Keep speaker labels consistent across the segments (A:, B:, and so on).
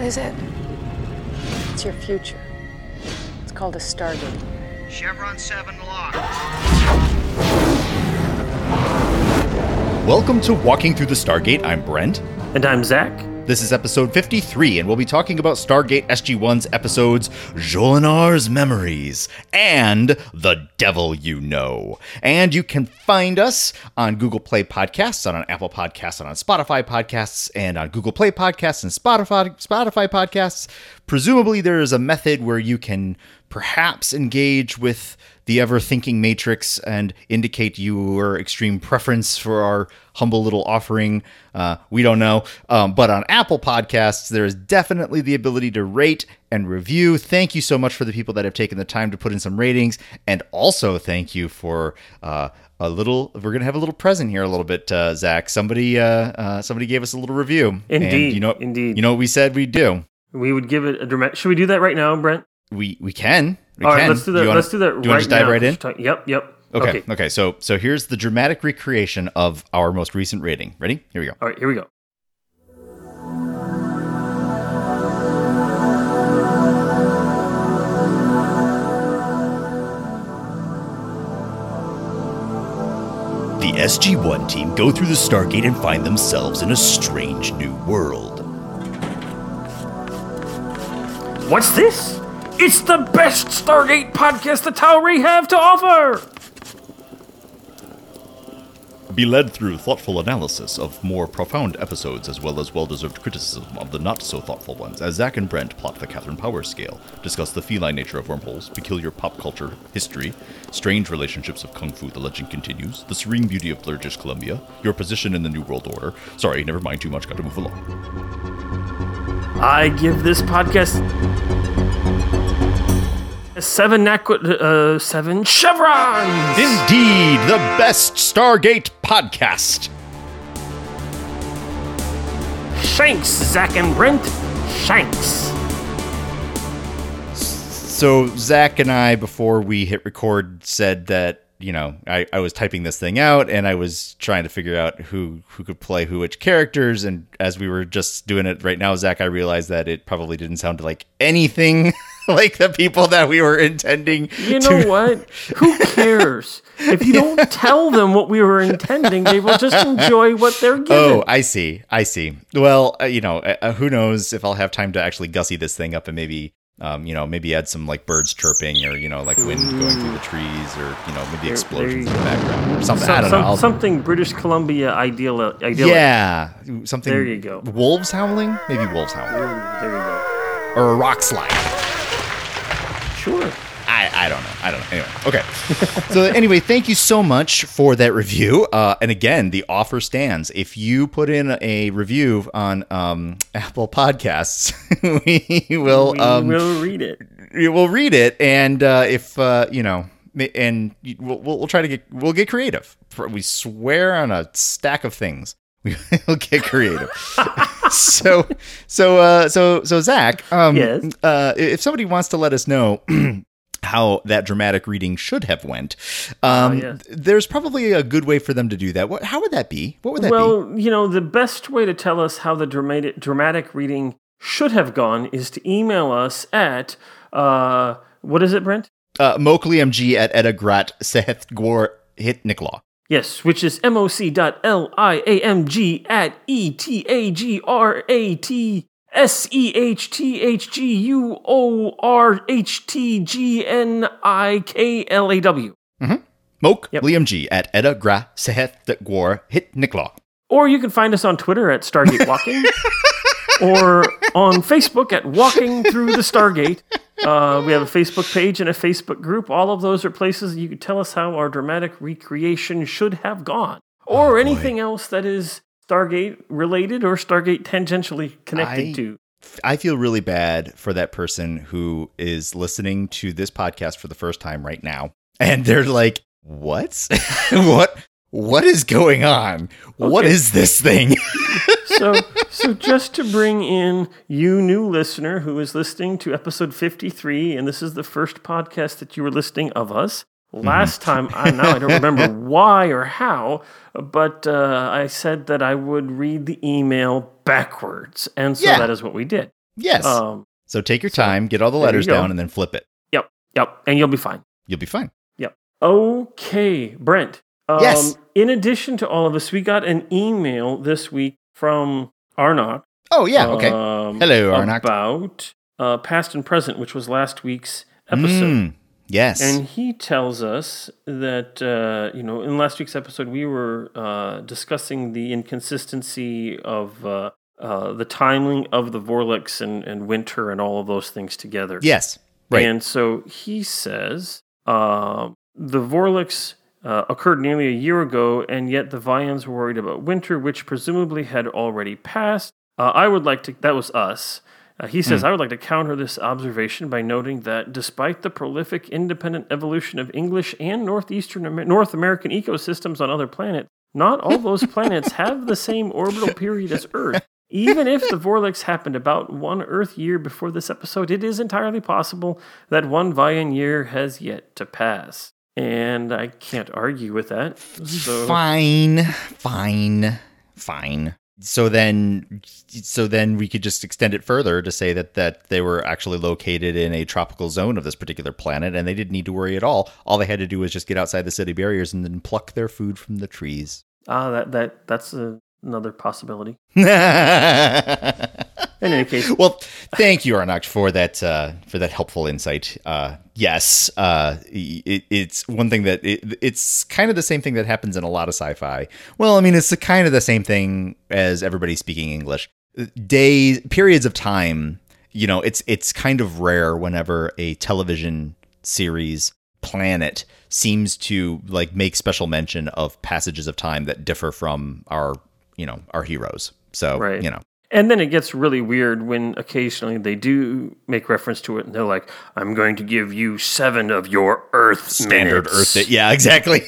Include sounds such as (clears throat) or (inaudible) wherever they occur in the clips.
A: What is it? It's your future. It's called a Stargate.
B: Chevron 7 locked.
C: Welcome to Walking Through the Stargate. I'm Brent.
D: And I'm Zach.
C: This is episode 53, and we'll be talking about Stargate SG1's episodes Jolinar's Memories and The Devil You Know. And you can find us on Google Play Podcasts, on Apple Podcasts, on Spotify Podcasts, and on Google Play Podcasts and Spotify Spotify Podcasts. Presumably, there is a method where you can perhaps engage with the ever thinking matrix and indicate your extreme preference for our humble little offering. Uh, we don't know. Um, but on Apple Podcasts, there is definitely the ability to rate and review. Thank you so much for the people that have taken the time to put in some ratings. And also, thank you for. Uh, a little we're gonna have a little present here a little bit uh, zach somebody uh, uh, somebody gave us a little review
D: Indeed,
C: and you know
D: indeed.
C: you know what we said we'd do
D: We would give it a dramatic. Should we do that right now, Brent?
C: we we can we
D: All right,
C: can.
D: let's do that.
C: Wanna-
D: let's do that
C: do
D: right
C: you want to just dive
D: now.
C: right in
D: Talk- Yep, yep.
C: Okay. okay. So so here's the dramatic recreation of our most recent rating. Ready? Here we go.
D: All right, here we go.
C: The SG-1 team go through the Stargate and find themselves in a strange new world.
D: What's this? It's the best Stargate podcast the Tau'ri have to offer.
C: Be led through thoughtful analysis of more profound episodes as well as well-deserved criticism of the not-so-thoughtful ones as Zach and Brent plot the Catherine Powers scale, discuss the feline nature of wormholes, peculiar pop culture, history, strange relationships of Kung Fu The Legend Continues, the serene beauty of Blurgish Columbia, your position in the New World Order. Sorry, never mind too much, gotta move along.
D: I give this podcast seven uh, seven chevrons.
C: Indeed, the best Stargate podcast.
D: Shanks, Zach and Brent. Shanks.
C: So Zach and I, before we hit record, said that you know I, I was typing this thing out and I was trying to figure out who who could play who which characters. And as we were just doing it right now, Zach, I realized that it probably didn't sound like anything (laughs) (laughs) like the people that we were intending.
D: You know
C: to-
D: what? Who (laughs) cares? If you don't tell them what we were intending, they will just enjoy what they're (laughs) given.
C: Oh, I see. I see. Well, uh, you know, uh, who knows if I'll have time to actually gussy this thing up and maybe, um, you know, maybe add some like birds chirping or you know, like wind going through the trees or you know, maybe explosions in the background or something.
D: Some-
C: I don't
D: some-
C: know. I'll-
D: something British Columbia ideal. ideal
C: yeah, something.
D: There you go.
C: Wolves howling? Maybe wolves howling
D: There you go.
C: or a rock slide.
D: Sure.
C: I, I don't know. I don't know. Anyway, okay. (laughs) so anyway, thank you so much for that review. Uh, and again, the offer stands. If you put in a review on um, (laughs) Apple Podcasts, (laughs) we will
D: We
C: um,
D: will read it.
C: we will read it. And uh, if uh, you know, and we'll, we'll we'll try to get we'll get creative. We swear on a stack of things. (laughs) We will get creative. so so uh, so so Zach, um,
D: Yes?
C: uh, if somebody wants to let us know (clears throat) how that dramatic reading should have went, um,
D: Oh, yes.
C: there's probably a good way for them to do that. What, how would that be? What would that be?
D: Well, you know, the best way to tell us how the dramatic, dramatic reading should have gone is to email us at, uh, what is it, Brent?
C: Uh, MokleyMG at Edagrat Seth Gwar Hit Niklaw.
D: Yes, which is moc dot l i a m g at e t a g r a t s e h t h g u o r h t g n i k l a w. Mm-hmm.
C: Moke
D: Yep.
C: Liam G at Edda Gra Seth Gwar Hit Niklaw.
D: Or you can find us on Twitter at Stargate Walking, (laughs) or on Facebook at Walking Through the Stargate. Uh, we have a Facebook page and a Facebook group. All of those are places you can tell us how our dramatic recreation should have gone, or anything else that is Stargate related or Stargate tangentially connected
C: I-
D: to.
C: I feel really bad for that person who is listening to this podcast for the first time right now, and they're like, "What? (laughs) what? What is going on? What
D: Okay.
C: is this thing?" (laughs)
D: so so just to bring in you new listener who is listening to episode 53 and this is the first podcast that you were listening of us last time I now I don't remember (laughs) why or how but uh, I said that I would read the email backwards and so
C: Yeah.
D: that is what we did
C: Yes.
D: Um,
C: so take your time, get all the letters down, and then flip it.
D: yep, yep, and you'll be fine.
C: You'll be fine. Yep.
D: Okay, Brent. Um,
C: Yes.
D: In addition to all of us, we got an email this week from Arnott.
C: Oh yeah. Okay.
D: Um,
C: Hello, Arnott.
D: About uh, past and present, which was last week's episode.
C: Mm, yes.
D: And he tells us that, uh, you know, in last week's episode, we were uh, discussing the inconsistency of uh, uh, the timing of the Vorlix and, and winter and all of those things together.
C: yes. Right.
D: And so he says uh, the Vorlix uh, occurred nearly a year ago, and yet the Vians were worried about winter, which presumably had already passed. Uh, I would like to, that was us. Uh, he says, I would like to counter this observation by noting that despite the prolific independent evolution of English and Northeastern Amer- North American ecosystems on other planets, not all those (laughs) planets have the same orbital period as Earth. Even if the Vorlix happened about one Earth year before this episode, it is entirely possible that one Vian year has yet to pass. And I can't argue with that. So,
C: fine. Fine. Fine. So then, so then we could just extend it further to say that that they were actually located in a tropical zone of this particular planet, and they didn't need to worry at all. All they had to do was just get outside the city barriers and then pluck their food from the trees.
D: ah, that, that, that's a, another possibility. (laughs)
C: well,
D: In any case, Well,
C: thank you, Arnok, for that uh, for that helpful insight. Uh, yes, uh, it, it's one thing that it, it's kind of the same thing that happens in a lot of sci-fi. Well, I mean, it's the, kind of the same thing as everybody speaking English. Days, periods of time. You know, it's it's kind of rare whenever a television series planet seems to like make special mention of passages of time that differ from our you know our heroes. So
D: Right.
C: you know.
D: And then it gets really weird when occasionally they do make reference to it and they're like, I'm going to give you seven of your Earth
C: standard
D: minutes.
C: Earth. Yeah, (laughs) exactly.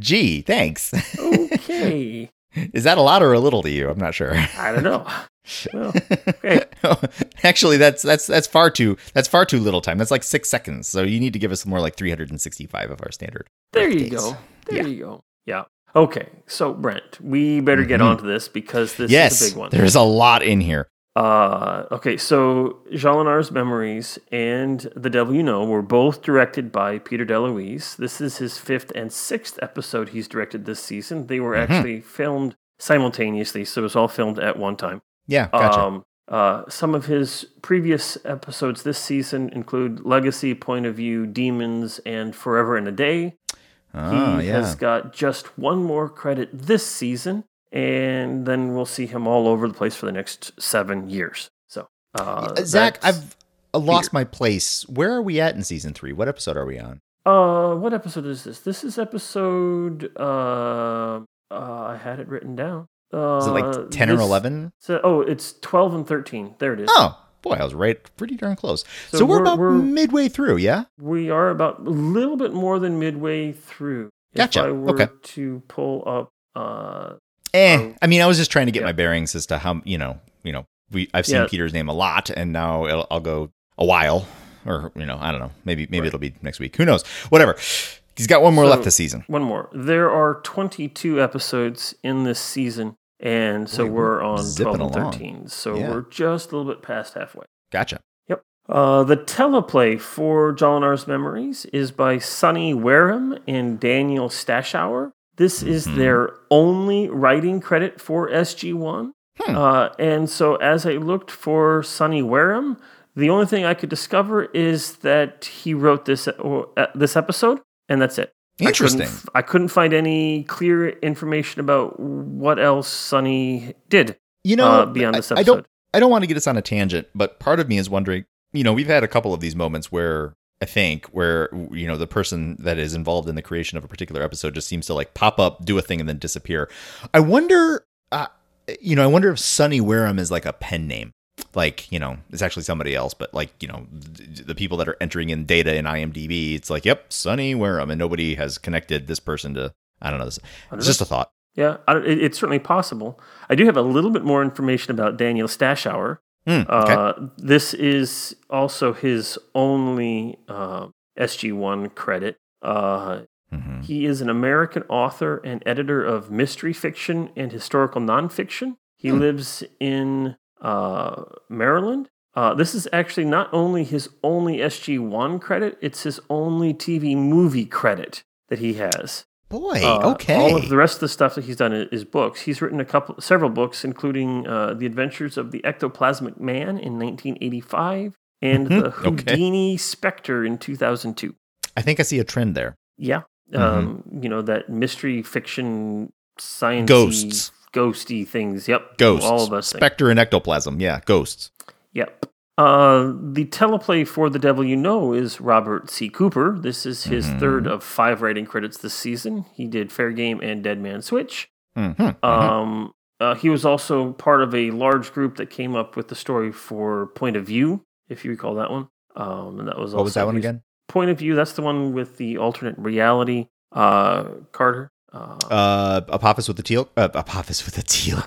C: Gee, thanks.
D: Okay. (laughs)
C: Is that a lot or a little to you? I'm not sure.
D: I don't know. Well, okay. (laughs)
C: Actually, that's that's that's far too that's far too little time. That's like six seconds. So you need to give us more like 365 of our standard.
D: There you go. There
C: Yeah.
D: you go. Yeah. Okay. So, Brent, we better get
C: Mhm.
D: on to this because this
C: yes,
D: is a big one.
C: there's a lot in here.
D: Uh, okay, so Jolinar's Memories and The Devil You Know were both directed by Peter DeLuise. This is his fifth and sixth episode he's directed this season. They were
C: Mhm.
D: actually filmed simultaneously, so it was all filmed at one time.
C: Yeah, gotcha.
D: Um, uh, some of his previous episodes this season include Legacy, Point of View, Demons, and Forever in a Day.
C: Oh,
D: he
C: yeah.
D: has got just one more credit this season, and then we'll see him all over the place for the next seven years. So, uh,
C: Uh, Zach, I've uh, lost
D: Peter.
C: my place. Where are we at in season three? What episode are we on?
D: uh, what episode is this? This is episode. Uh, uh, I had it written down. Uh,
C: Is it like 10 or 11?
D: So, oh, it's twelve and thirteen. There it is.
C: Oh, boy, I was right pretty darn close. So,
D: So
C: we're,
D: we're-
C: about
D: we're-
C: midway through, yeah?
D: We are about a little bit more than midway through.
C: Gotcha.
D: If I were
C: Okay.
D: to pull up, uh,
C: Eh,
D: Oh.
C: I mean, I was just trying to get
D: Yeah.
C: my bearings as to how you know, you know, we I've seen
D: Yeah.
C: Peter's name a lot, and now it'll, I'll go a while, or you know, I don't know, maybe maybe
D: Right.
C: it'll be next week. Who knows? Whatever. He's got one more
D: So-
C: left this season.
D: one more. There are 22 episodes in this season, and so
C: Boy,
D: we're
C: we're
D: on 12 and
C: along.
D: 13. So
C: Yeah.
D: we're just a little bit past halfway.
C: Gotcha. Yep.
D: Uh, the teleplay for Jolinar's Memories is by Sonny Wareham and Daniel Stashower. This is
C: Mhm.
D: their only writing credit for SG1.
C: Hmm.
D: Uh, and so as I looked for Sonny Wareham, the only thing I could discover is that he wrote this uh, this episode, and that's it.
C: Interesting.
D: I couldn't, I couldn't find any clear information about what else Sonny did
C: You know,
D: uh, beyond this
C: I, I
D: episode.
C: don't I don't want to get us on a tangent, but part of me is wondering. You know, we've had a couple of these moments where I think where you know the person that is involved in the creation of a particular episode just seems to like pop up, do a thing, and then disappear. I wonder, uh, you know, I wonder if Sonny Wareham is like a pen name. Like you know, it's actually somebody else, but like you know, th- the people that are entering in data in IMDb, it's like, yep, Sonny Wareham, and nobody has connected this person to. I don't know. This, it's just a thought.
D: Yeah, I don't, it, it's certainly possible. I do have a little bit more information about Daniel Stashower.
C: Hmm, okay.
D: Uh, this is also his only uh, SG1 credit. Uh,
C: Mhm.
D: he is an American author and editor of mystery fiction and historical nonfiction. He
C: Hmm.
D: lives in uh, Maryland. Uh, this is actually not only his only SG1 credit, it's his only TV movie credit that he has.
C: Boy,
D: Uh,
C: okay.
D: All of the rest of the stuff that he's done is books. He's written a couple, several books, including uh, The Adventures of the Ectoplasmic Man in 1985 and The
C: Mm-hmm. Okay.
D: Houdini Spectre in 2002.
C: I think I see a trend there.
D: Yeah.
C: Mm-hmm.
D: Um, you know, that mystery fiction, science
C: Ghosts.
D: Ghosty things. Yep.
C: Ghosts.
D: All of us. things.
C: Spectre and ectoplasm. Yeah, ghosts.
D: Yep. Uh, the teleplay for The Devil You Know is Robert C. Cooper. This is his
C: Mm-hmm.
D: third of five writing credits this season. He did Fair Game and Dead Man Switch.
C: Mm-hmm.
D: Um, uh, he was also part of a large group that came up with the story for Point of View, if you recall that one. Um, and that was
C: what was that one again?
D: Point of View. That's the one with the alternate reality. Uh, Carter. Uh,
C: Uh, Apophis with the teal. Uh, Apophis with the teal.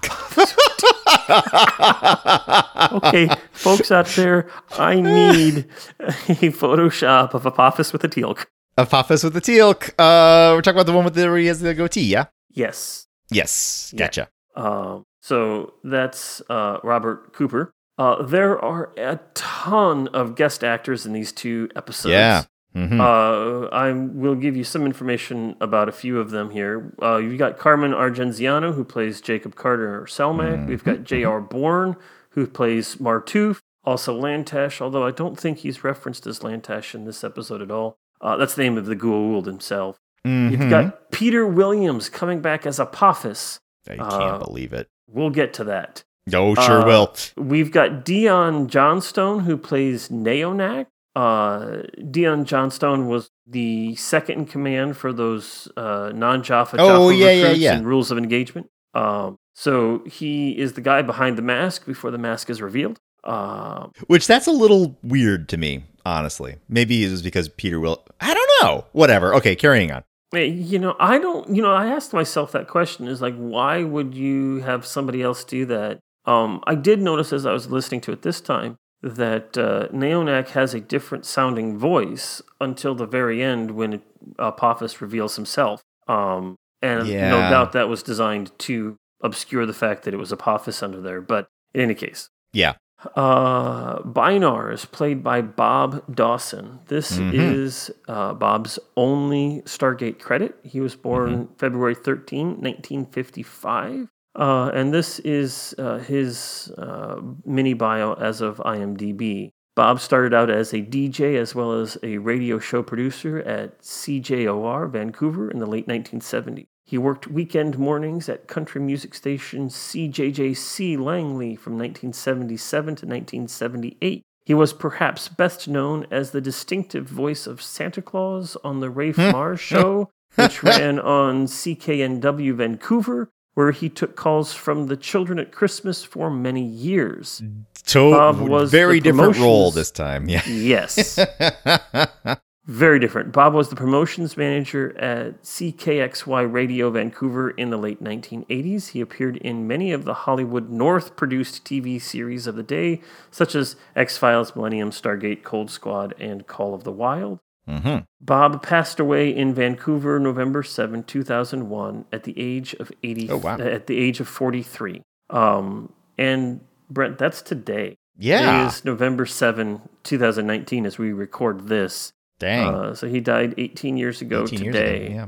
D: okay, folks out there, I need a Photoshop of Apophis with a teal.
C: Apophis with the teal. Uh, we're talking about the one with the where he has the goatee. Yeah.
D: Yes.
C: Yes.
D: Yeah.
C: Gotcha.
D: Um, so that's uh, Robert Cooper. Uh, there are a ton of guest actors in these two episodes.
C: Yeah. Mhm.
D: Uh, I will give you some information about a few of them here. Uh, you've got Carmen Argenziano, who plays Jacob Carter or Selmak. We've got J.R. Bourne, who plays Martouf. Also Lantash, although I don't think he's referenced as Lantash in this episode at all. Uh, that's the name of the Goa'uld himself.
C: Mhm.
D: You've got Peter Williams coming back as Apophis.
C: I
D: uh,
C: can't believe it.
D: We'll get to that.
C: Oh, sure
D: uh,
C: will.
D: We've got Dion Johnstone, who plays Neonac. Uh, Dion Johnstone was the second in command for those uh, non-Jaffa
C: Oh,
D: Jaffa
C: yeah, yeah,
D: recruits
C: yeah.
D: and rules of engagement. Um, so he is the guy behind the mask before the mask is revealed. Um,
C: Which that's a little weird to me, honestly. Maybe it was because Peter will. I don't know. Whatever. Okay, carrying on.
D: You know, I don't. You know, I asked myself that question: is like, why would you have somebody else do that? Um, I did notice as I was listening to it this time that uh, Neonac has a different sounding voice until the very end when Apophis reveals himself. Um, and no doubt that was designed to obscure the fact that it was Apophis under there. But in any case,
C: Yeah.
D: uh, Bynarr is played by Bob Dawson. This
C: Mhm.
D: is uh, Bob's only Stargate credit. He was born February 13, 1955. Uh, and this is uh, his uh, mini bio as of IMDb. Bob started out as a DJ as well as a radio show producer at CJOR Vancouver in the late 1970s. He worked weekend mornings at country music station CJJC Langley from 1977 to 1978. He was perhaps best known as the distinctive voice of Santa Claus on the Rafe Mair's show, which (laughs) ran on CKNW Vancouver, where he took calls from the children at Christmas for many years.
C: So
D: Bob was
C: very different role this time. Yeah.
D: Yes. (laughs) Very different. Bob was the promotions manager at CKXY Radio Vancouver in the late 1980s. He appeared in many of the Hollywood North produced TV series of the day, such as X Files, Millennium, Stargate, Cold Squad, and Call of the Wild.
C: Hmm
D: Bob passed away in Vancouver November 7, 2001 at the age of 80
C: Oh, wow.
D: at the age of 43. Um, and Brent, that's today.
C: Yeah.
D: It is November 7, 2019 as we record this.
C: Dang.
D: Uh, so he died 18 years ago
C: 18 years
D: today.
C: ago. Yeah.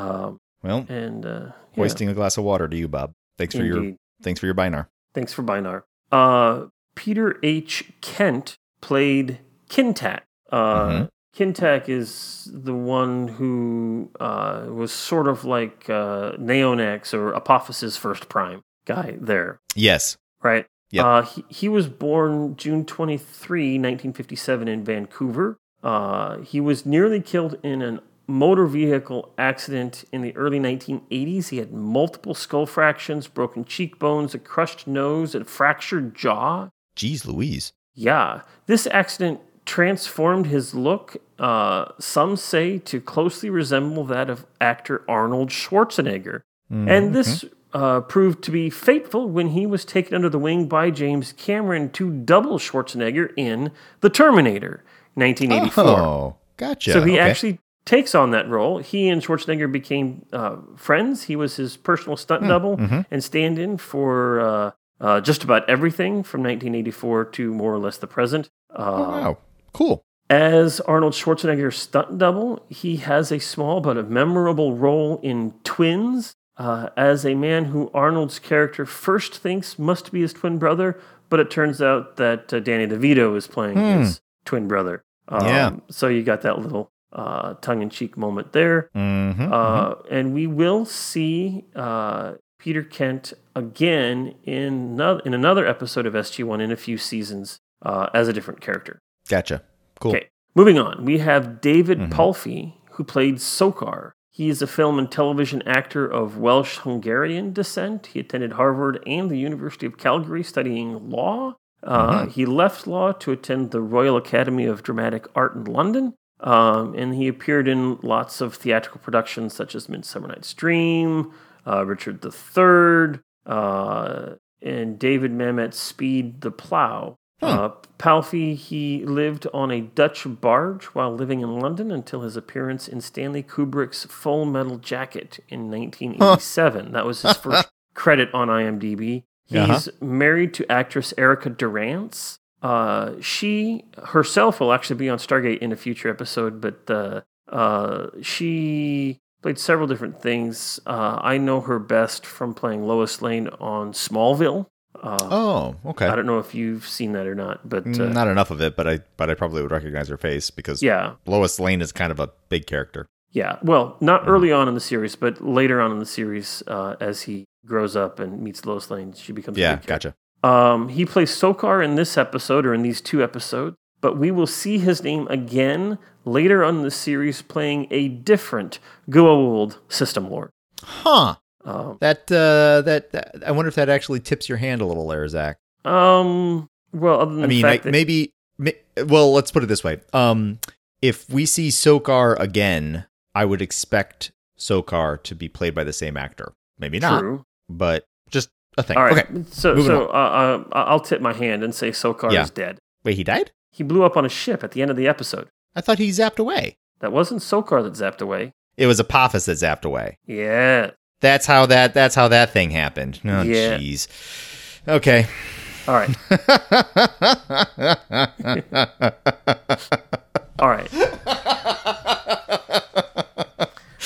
D: Um,
C: Well,
D: and uh, yeah,
C: hoisting a glass of water to you, Bob. Thanks for your thanks for your Bynarr.
D: Thanks for Bynarr. Uh, Peter H. Kent played Kintak. Uh,
C: Mhm.
D: Kintak is the one who uh, was sort of like uh, Neonac's or Apophis's First Prime guy there,
C: Yes.
D: right?
C: Yep.
D: Uh, he, he was born June 23, 1957, in Vancouver. Uh, he was nearly killed in an motor vehicle accident in the early 1980s. He had multiple skull fractures, broken cheekbones, a crushed nose, and a fractured jaw.
C: Jeez Louise.
D: Yeah, this accident transformed his look, uh, some say, to closely resemble that of actor Arnold Schwarzenegger. And this uh, proved to be fateful when he was taken under the wing by James Cameron to double Schwarzenegger in The Terminator, 1984.
C: Oh, gotcha.
D: So he
C: Okay.
D: actually takes on that role. He and Schwarzenegger became uh, friends. He was his personal stunt
C: Hmm,
D: double
C: mm-hmm.
D: and stand in for uh, uh, just about everything from 1984 to more or less the present. Uh,
C: Oh, wow. Cool.
D: As Arnold Schwarzenegger's stunt double, he has a small but a memorable role in Twins. Uh, as a man who Arnold's character first thinks must be his twin brother, but it turns out that uh, Danny DeVito is playing his twin brother. Um,
C: Yeah.
D: So you got that little uh, tongue-in-cheek moment there.
C: Mm-hmm.
D: Uh, and we will see uh, Peter Kent again in, no- in another episode of SG1 in a few seasons uh, as a different character.
C: Gotcha. Cool.
D: Okay, moving on. We have David
C: Mhm.
D: Palffy, who played Sokar. He is a film and television actor of Welsh Hungarian descent. He attended Harvard and the University of Calgary studying law. Uh, He left law to attend the Royal Academy of Dramatic Art in London. Um, and he appeared in lots of theatrical productions such as Midsummer Night's Dream, uh, Richard III, uh, and David Mamet's Speed the Plow. Uh, Palffy, he lived on a Dutch barge while living in London until his appearance in Stanley Kubrick's Full Metal Jacket in 1987. That was his first (laughs) credit on IMDb. He's
C: Uh-huh.
D: married to actress Erica Durance. Uh, she herself will actually be on Stargate in a future episode, but uh, uh, she played several different things. Uh, I know her best from playing Lois Lane on Smallville. Uh,
C: Oh, okay.
D: I don't know if you've seen that or not, but uh,
C: Not enough of it, but I but I probably would recognize her face because
D: yeah,
C: Lois Lane is kind of a big character.
D: yeah. Well, not
C: Mm-hmm.
D: early on in the series, but later on in the series, uh, as he grows up and meets Lois Lane, she becomes a
C: Yeah, gotcha.
D: Um, he plays Sokar in this episode or in these two episodes, but we will see his name again later on in the series, playing a different Goa'uld system lord.
C: Huh.
D: Um,
C: That uh that, that I wonder if that actually tips your hand a little there, Zach.
D: um, well, other than
C: I mean, I,
D: that,
C: maybe, may, well, let's put it this way. Um, if we see Sokar again, I would expect Sokar to be played by the same actor. Maybe not,
D: true.
C: but just a thing.
D: All right.
C: Okay.
D: So,
C: moving
D: so uh, uh, I'll tip my hand and say Sokar
C: Yeah.
D: is dead.
C: Wait, he died?
D: He blew up on a ship at the end of the episode.
C: I thought he zapped away.
D: That wasn't Sokar that zapped away.
C: It was Apophis that zapped away.
D: Yeah.
C: That's how that. That's how that thing happened. Oh,
D: Yeah.
C: jeez. Okay.
D: All right. (laughs) All right.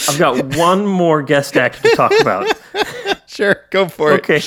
D: I've got one more guest actor to talk about. (laughs)
C: sure, go for it.
D: Okay.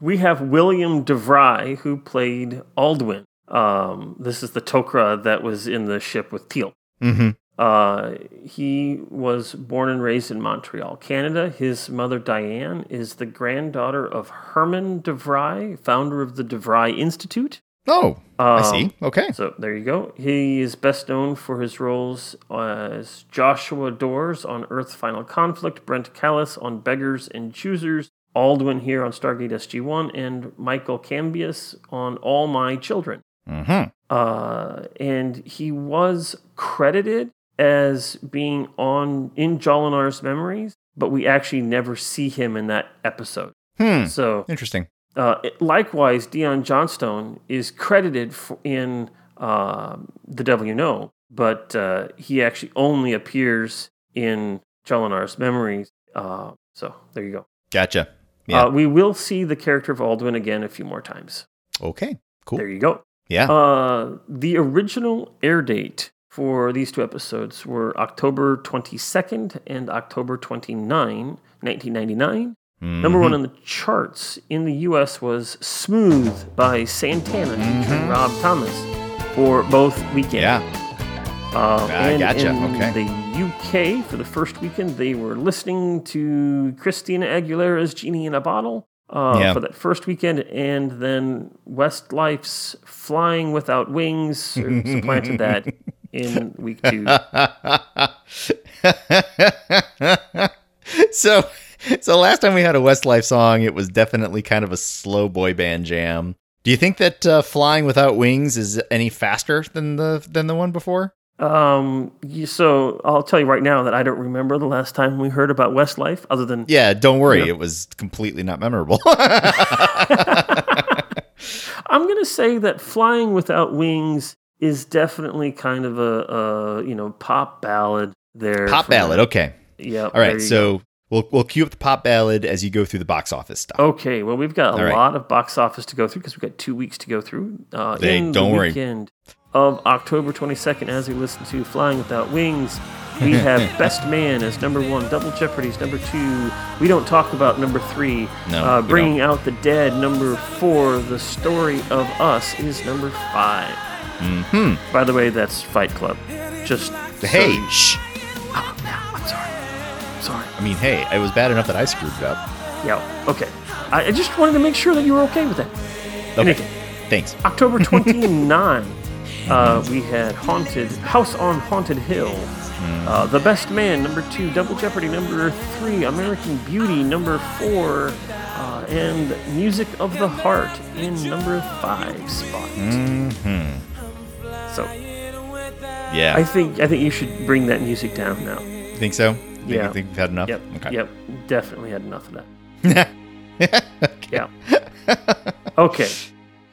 D: we have William DeVry, who played Aldwin. Um, this is the Tok'ra that was in the ship with Teal'c.
C: Mm-hmm.
D: Uh, he was born and raised in Montreal, Canada. His mother, Diane, is the granddaughter of Herman DeVry, founder of the DeVry Institute.
C: Oh, I
D: Um,
C: see. Okay.
D: So there you go. He is best known for his roles as Joshua Doors on Earth Final Conflict, Brent Callis on Beggars and Choosers, Aldwin here on Stargate SG1, and Michael Cambias on All My Children.
C: Mm-hmm.
D: Uh, and he was credited as being on in Jolinar's memories, but we actually never see him in that episode.
C: Hmm.
D: So
C: Interesting.
D: uh, it- likewise, Dion Johnstone is credited for, in um The Devil You Know, but uh, he actually only appears in Jolinar's memories. Uh, so there you go.
C: Gotcha. Yeah.
D: Uh, we will see the character of Aldwin again a few more times.
C: Okay. Cool.
D: There you go.
C: Yeah.
D: Uh, the original air date for these two episodes were October 22nd and October 29, 1999. Number
C: Mhm.
D: one on the charts in the US was Smooth by Santana featuring Rob Thomas for both weekends.
C: Yeah.
D: Uh,
C: I
D: and
C: gotcha.
D: in
C: Okay.
D: the UK, for the first weekend, they were listening to Christina Aguilera's Genie in a Bottle uh,
C: Yeah.
D: for that first weekend, and then Westlife's Flying Without Wings supplanted that (laughs) in (laughs) week two. (laughs)
C: so, so last time we had a Westlife song, it was definitely kind of a slow boy band jam. Do you think that uh, "Flying Without Wings" is any faster than the than the one before?
D: Um, so I'll tell you right now that I don't remember the last time we heard about Westlife, other than
C: Yeah, don't worry,
D: Yeah.
C: it was completely not memorable. (laughs)
D: I'm going to say that Flying Without Wings is definitely kind of a, a you know pop ballad there.
C: Pop ballad, okay.
D: Yeah.
C: All right, so We'll we'll cue up the pop ballad as you go through the box office stuff.
D: Okay, well, we've got a
C: All right.
D: lot of box office to go through because we've got two weeks to go through. Uh,
C: Hey,
D: in
C: don't
D: the
C: worry.
D: weekend of October 22nd, as we listen to Flying Without Wings, we (laughs) have Best Man as number one, Double Jeopardy's number two. We don't talk about number three.
C: No,
D: uh, Bringing Out the Dead, number four. The Story of Us is number 5 Mm-hmm. By the way, that's Fight Club. Just
C: Hey,
D: you-
C: shh.
D: Oh, yeah, I'm sorry. Sorry.
C: I mean, hey, it was bad enough that I screwed it up.
D: Yeah. Okay. I, I just wanted to make sure that you were okay with that.
C: Okay,
D: Anything.
C: thanks.
D: October (laughs) 29, uh, we had Haunted House on Haunted Hill. Uh, the Best Man, number two. Double Jeopardy, number three. American Beauty, number four. Uh, and Music of the Heart in number five spot. So
C: Yeah,
D: I think I think you should bring that music down now.
C: You think so. Think,
D: Yeah.
C: think we've had enough.
D: Yep.
C: Okay.
D: Yep. Definitely had enough of that. (laughs) Yeah. Okay.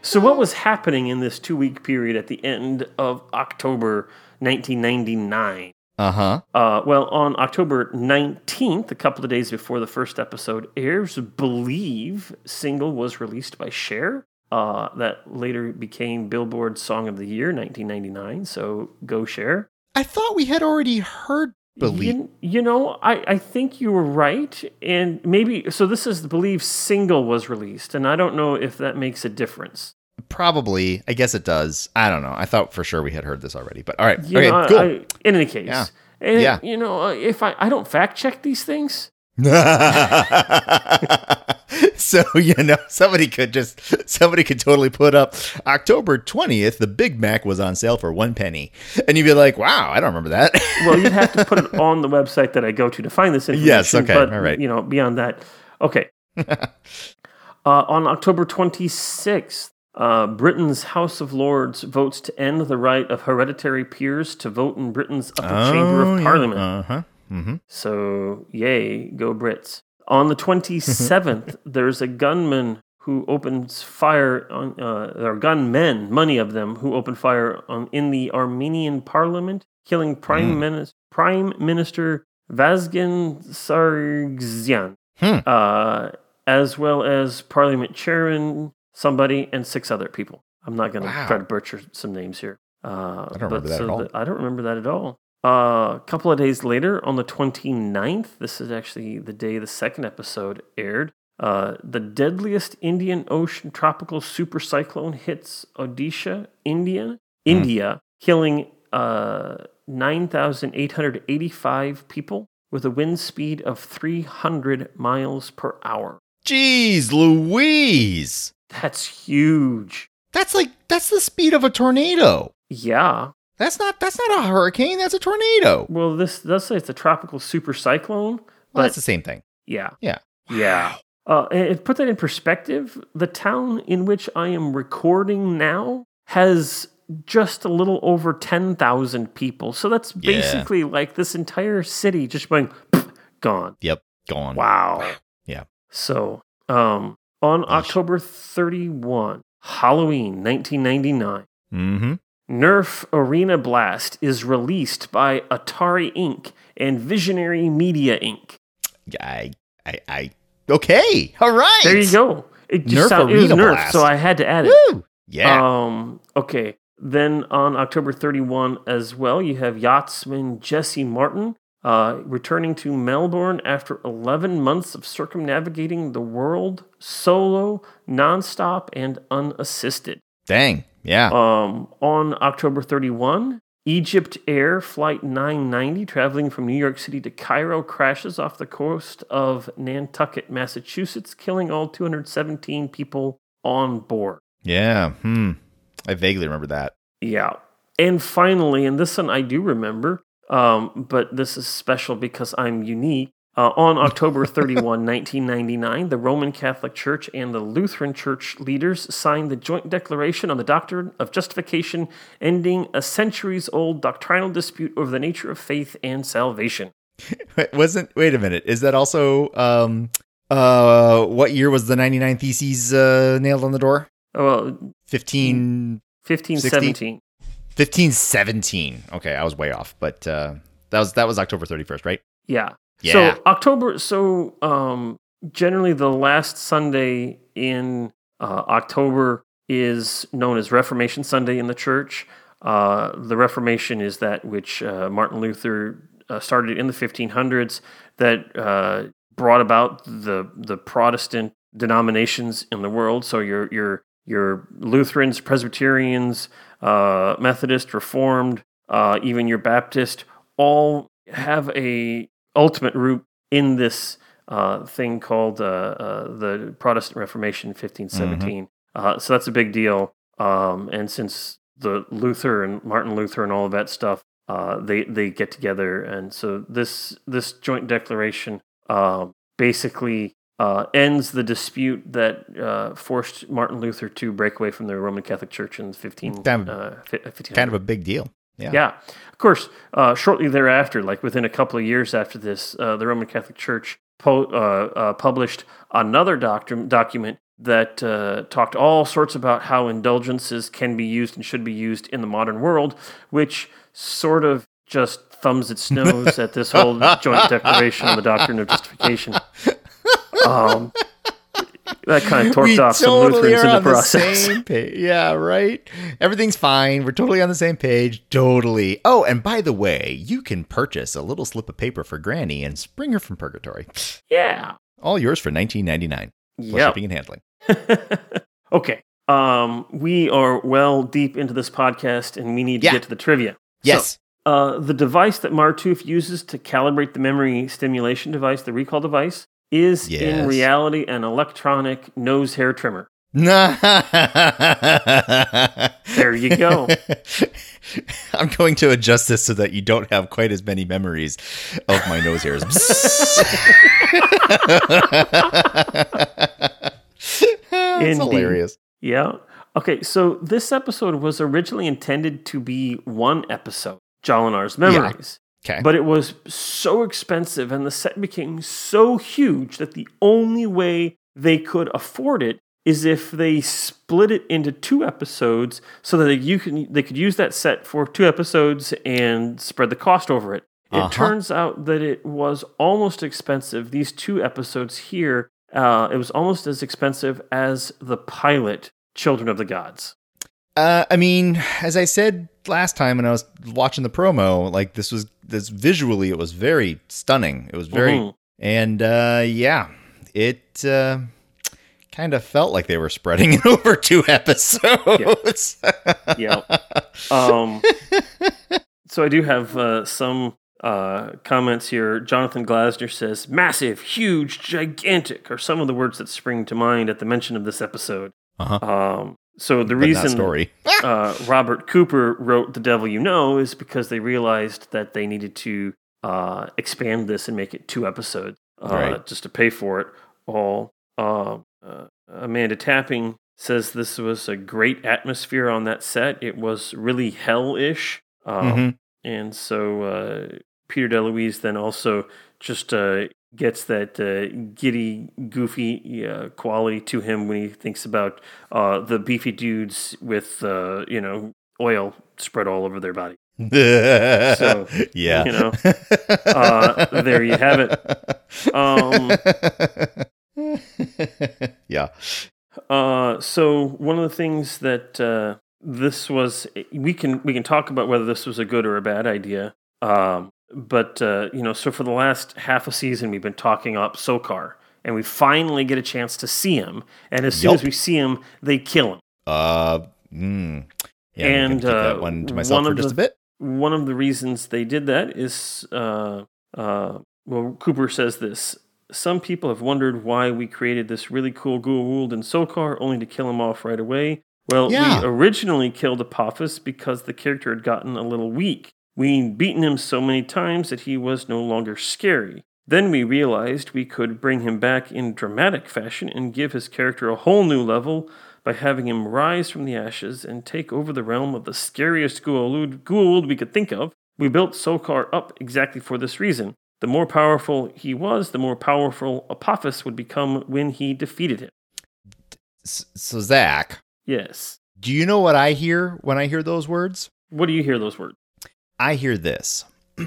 D: So, what was happening in this two week period at the end of October 1999?
C: Uh huh.
D: Uh, well, on October 19th, a couple of days before the first episode airs, Believe single was released by Cher. Uh, that later became Billboard Song of the Year 1999. So, go share.
C: I thought we had already heard believe.
D: You, you know, I, I think you were right. And maybe, so this is the Believe single was released. And I don't know if that makes a difference.
C: Probably. I guess it does. I don't know. I thought for sure we had heard this already. But all right.
D: You
C: okay.
D: know,
C: cool.
D: I- in any case.
C: Yeah.
D: And,
C: Yeah.
D: you know, uh, if I, I don't fact check these things, (laughs) (laughs)
C: so (laughs) you know somebody could just somebody could totally put up October 20th the Big Mac was on sale for 1 penny and you'd be like wow I don't remember that (laughs)
D: well, you'd have to put it on the website that I go to to find this information.
C: Yes, okay,
D: But,
C: all right.
D: You know, beyond that, okay. (laughs) uh, on October 26th, uh, Britain's House of Lords votes to end the right of hereditary peers to vote in Britain's upper chamber of Parliament.
C: uh-huh
D: So, yay, go Brits. On the 27th, (laughs) there's a gunman who opens fire on, uh, or gunmen, many of them, who open fire on in the Armenian parliament, killing Prime, Minis- Prime Minister Vazgen Sargsyan,
C: Hmm.
D: uh, as well as Parliament Chairman, somebody, and six other people. I'm not going to
C: Wow.
D: try to butcher some names here. Uh,
C: I don't remember that at all.
D: I don't remember that at all. Uh, a couple of days later, on the 29th, this is actually the day the second episode aired. Uh, the deadliest Indian Ocean tropical supercyclone hits Odisha, India, India, killing uh, 9,885 people with a wind speed of 300 miles per hour.
C: Jeez Louise
D: That's huge.
C: that's like that's the speed of a tornado
D: Yeah.
C: That's not that's not a hurricane that's a tornado well,
D: Well, this does say it's a tropical supercyclone, but
C: that's the same thing
D: yeah.
C: yeah
D: Yeah. Uh, and put that in perspective, the town in which I am recording now has just a little over 10,000 people. So that's
C: Yeah.
D: basically like this entire city just going gone.
C: yep gone
D: Wow.
C: Yeah.
D: So, um, on October 31, Halloween 1999,
C: mm-hmm
D: Nerf Arena Blast is released by Atari Inc. and Visionary Media Inc.
C: I I I okay all right
D: There you go. It just
C: Nerf
D: sound, it was
C: Arena
D: Nerf,
C: Blast.
D: so I had to add it.
C: Woo! yeah
D: Um, okay. Then on October 31 as well, you have yachtsman Jesse Martin uh, returning to Melbourne after 11 months of circumnavigating the world solo, nonstop, and unassisted.
C: dang yeah
D: Um, on October 31, Egypt Air Flight 990, traveling from New York City to Cairo, crashes off the coast of Nantucket, Massachusetts, killing all 217 people on board.
C: Yeah. Hmm. I vaguely remember that.
D: Yeah. And finally, and this one I do remember, um, but this is special because I'm unique. Uh, on October 31, (laughs) 1999, the Roman Catholic Church and the Lutheran Church leaders signed the joint declaration on the doctrine of justification, ending a centuries old doctrinal dispute over the nature of faith and salvation. (laughs)
C: Wait, wasn't wait a minute. Is that also um uh what year was the 99 theses uh nailed on the door?
D: Oh, well,
C: 15
D: 15,
C: 60?
D: 17.
C: 15 17. Okay, I was way off, but uh that was that was October 31st, right?
D: Yeah.
C: Yeah.
D: So October. So um, generally, the last Sunday in uh, October is known as Reformation Sunday in the church. Uh, the Reformation is that which uh, Martin Luther uh, started in the 1500s that uh, brought about the the Protestant denominations in the world. So your your your Lutherans, Presbyterians, uh, Methodist, Reformed, uh, even your Baptist, all have a ultimate root in this uh, thing called uh, uh, the Protestant Reformation, 1517. Uh, so that's a big deal. Um, and since the Luther and Martin Luther and all of that stuff, uh, they they get together, and so this this joint declaration basically uh, ends the dispute that uh, forced Martin Luther to break away from the Roman Catholic Church in 15,
C: Kind of-
D: uh, 1500.
C: kind of a big deal. Yeah.
D: Yeah. Of course, uh, shortly thereafter, like within a couple of years after this, uh, the Roman Catholic Church po- uh, uh, published another docu- document that uh, talked all sorts about how indulgences can be used and should be used in the modern world, which sort of just thumbs its nose at this whole joint declaration on the doctrine of justification. (laughs) Um, that kind of (laughs) torqued off some Lutherans in the process.
C: same page. Yeah, right. Everything's fine. We're totally on the same page. Totally. Oh, and by the way, you can purchase a little slip of paper for Granny and spring her from purgatory.
D: Yeah.
C: All yours for nineteen ninety nine. Plus
D: Yep.
C: shipping and handling. (laughs)
D: okay. Um, we are well deep into this podcast and we need to
C: Yeah.
D: get to the trivia.
C: Yes.
D: So, uh, the device that Martouf uses to calibrate the memory stimulation device, the recall device, is
C: Yes.
D: in reality an electronic nose hair trimmer. (laughs)
C: there
D: you go. (laughs)
C: I'm going to adjust this so that you don't have quite as many memories of my nose hairs. (laughs) It's hilarious.
D: Yeah. Okay, so this episode was originally intended to be one episode, Jolinar's Memories.
C: Okay.
D: But it was so expensive and the set became so huge that the only way they could afford it is if they split it into two episodes so that you can they could use that set for two episodes and spread the cost over it. It
C: Uh-huh.
D: turns out that it was almost expensive. These two episodes here, uh, it was almost as expensive as the pilot, Children of the Gods.
C: Uh, I mean, as I said last time when I was watching the promo, like this was this visually, it was very stunning. It was very,
D: Mhm.
C: and uh, yeah, it uh, kind of felt like they were spreading it (laughs) over two episodes.
D: yeah. Um, (laughs) so I do have uh, some uh, comments here. Jonathan Glassner says, massive, huge, gigantic are some of the words that spring to mind at the mention of this episode.
C: Uh-huh.
D: Um, so the reason
C: story.
D: uh, Robert Cooper wrote The Devil You Know is because they realized that they needed to uh, expand this and make it two episodes uh,
C: Right.
D: just to pay for it all. Uh, uh, Amanda Tapping says this was a great atmosphere on that set. It was really hell-ish. Um,
C: Mhm.
D: And so uh, Peter DeLuise then also just uh, gets that uh, giddy, goofy uh, quality to him when he thinks about uh, the beefy dudes with, uh, you know, oil spread all over their body. So, (laughs)
C: yeah,
D: you know, uh, there you have it. Um, (laughs)
C: yeah.
D: Uh, so one of the things that uh, this was, we can we can talk about whether this was a good or a bad idea. Um, but uh, you know, so for the last half a season, we've been talking up Sokar, and we finally get a chance to see him. And as soon as we see him, they kill him.
C: Uh, mm. yeah,
D: And,
C: keep that
D: uh,
C: one to myself
D: one
C: for
D: of
C: just
D: the-
C: a bit.
D: One of the reasons they did that is, uh, uh, well, Cooper says this. Some people have wondered why we created this really cool Goa'uld in Sokar only to kill him off right away. Well,
C: Yeah.
D: we originally killed Apophis because the character had gotten a little weak. We'd beaten him so many times that he was no longer scary. Then we realized we could bring him back in dramatic fashion and give his character a whole new level by having him rise from the ashes and take over the realm of the scariest Goa'uld we could think of. We built Sokar up exactly for this reason. The more powerful he was, the more powerful Apophis would become when he defeated him.
C: So Zach,
D: Yes.
C: do you know what I hear when I hear those words?
D: What do you hear those words?
C: I hear this. (clears throat)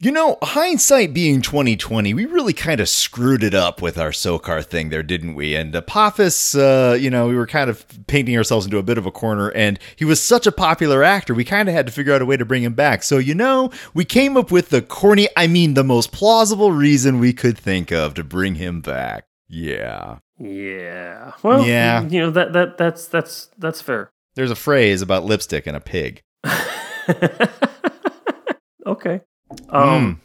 C: You know, hindsight being 2020, we really kind of screwed it up with our Sokar thing there, didn't we? And Apophis, uh, you know, we were kind of painting ourselves into a bit of a corner, and he was such a popular actor, we kind of had to figure out a way to bring him back. So, you know, we came up with the corny, I mean, the most plausible reason we could think of to bring him back. Yeah.
D: Yeah. Well,
C: Yeah.
D: You know that that that's that's that's fair.
C: There's a phrase about lipstick and a pig. (laughs)
D: okay. Um,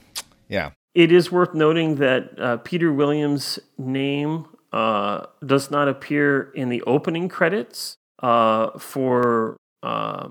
C: Yeah.
D: It is worth noting that uh, Peter Williams' name uh, does not appear in the opening credits uh, for uh,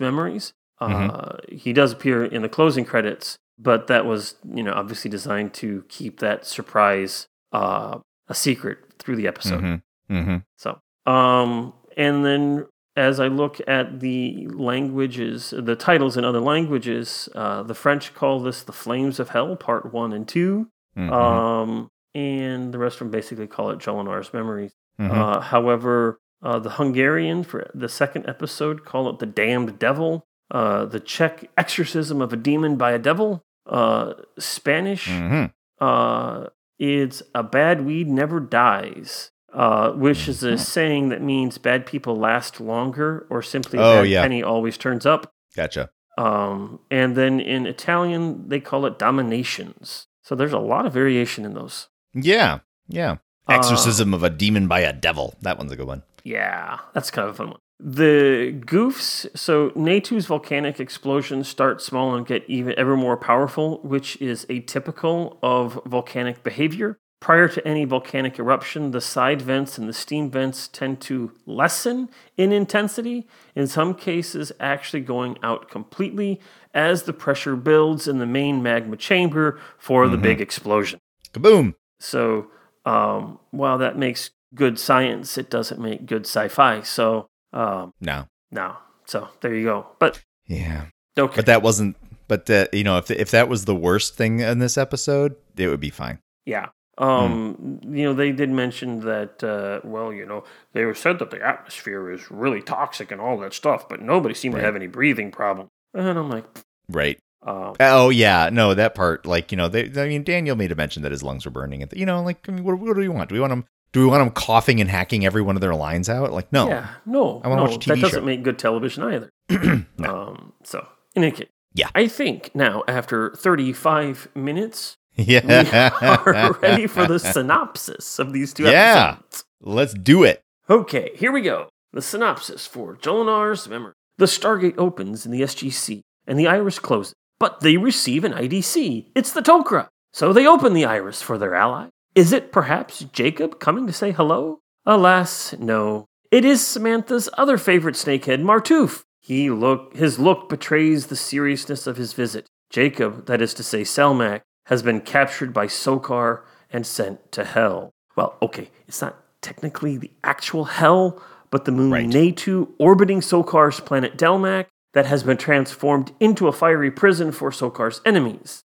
D: Memories. Uh, He does appear in the closing credits, but that was, you know, obviously designed to keep that surprise uh, a secret through the episode.
C: Mm-hmm. Mm-hmm.
D: So, um, and then as I look at the languages, the titles in other languages, uh, the French call this "The Flames of Hell" Part One and 2
C: Mhm.
D: um, and the rest of them basically call it Jolinar's Memories.
C: Mhm.
D: Uh, however, uh, the Hungarian for the second episode call it "The Damned Devil." Uh, the Czech "Exorcism of a Demon by a Devil." Uh, Spanish
C: Mhm.
D: uh, it's a bad weed never dies, uh, which is
C: Mm-hmm.
D: a saying that means bad people last longer, or simply
C: Oh,
D: bad
C: yeah.
D: penny always turns up.
C: Gotcha.
D: Um, and then in Italian, they call it dominations. So there's a lot of variation in those.
C: Yeah. Yeah.
D: Uh,
C: Exorcism of a demon by a devil. That one's a good one.
D: Yeah, that's kind of a fun one. The goofs, so Natu's volcanic explosions start small and get even ever more powerful, which is atypical of volcanic behavior. Prior to any volcanic eruption, the side vents and the steam vents tend to lessen in intensity, in some cases, actually going out completely as the pressure builds in the main magma chamber for the big explosion.
C: Kaboom.
D: So um, while that makes good science, it doesn't make good sci-fi. So um,
C: No.
D: no. So there you go. But
C: Yeah.
D: okay.
C: But that wasn't. But that you know, if if that was the worst thing in this episode, it would be fine.
D: yeah. Um, you know, they did mention that. Uh, well, you know, they were said that the atmosphere is really toxic and all that stuff, but nobody seemed
C: Right.
D: to have any breathing problem. And I'm like,
C: Right.
D: um,
C: Oh yeah. No, that part. Like you know, they. I mean, Daniel made a mention that his lungs were burning. And you know, like I mean, what, what do we want? Do we want him? Do we want him coughing and hacking every one of their lines out? Like no.
D: yeah, no,
C: I wanna watch a
D: that doesn't
C: show.
D: make good television either. (clears throat) Um, so in any case,
C: Yeah.
D: I think now after 35 minutes,
C: Yeah.
D: We (laughs) are ready for the synopsis of these two
C: Yeah.
D: episodes.
C: Let's do it.
D: Okay, here we go. The synopsis for Jolinar's Memory. The Stargate opens in the SGC, and the iris closes, but they receive an IDC. It's the Tok'ra. So they open the iris for their ally. Is it perhaps Jacob coming to say hello? Alas, no. It is Samantha's other favorite snakehead, Martouf. He look his look betrays the seriousness of his visit. Jacob, that is to say Selmak, has been captured by Sokar and sent to hell. Well, okay, it's not technically the actual hell, but the moon
C: Right.
D: Natu orbiting Sokar's planet Delmak that has been transformed into a fiery prison for Sokar's enemies.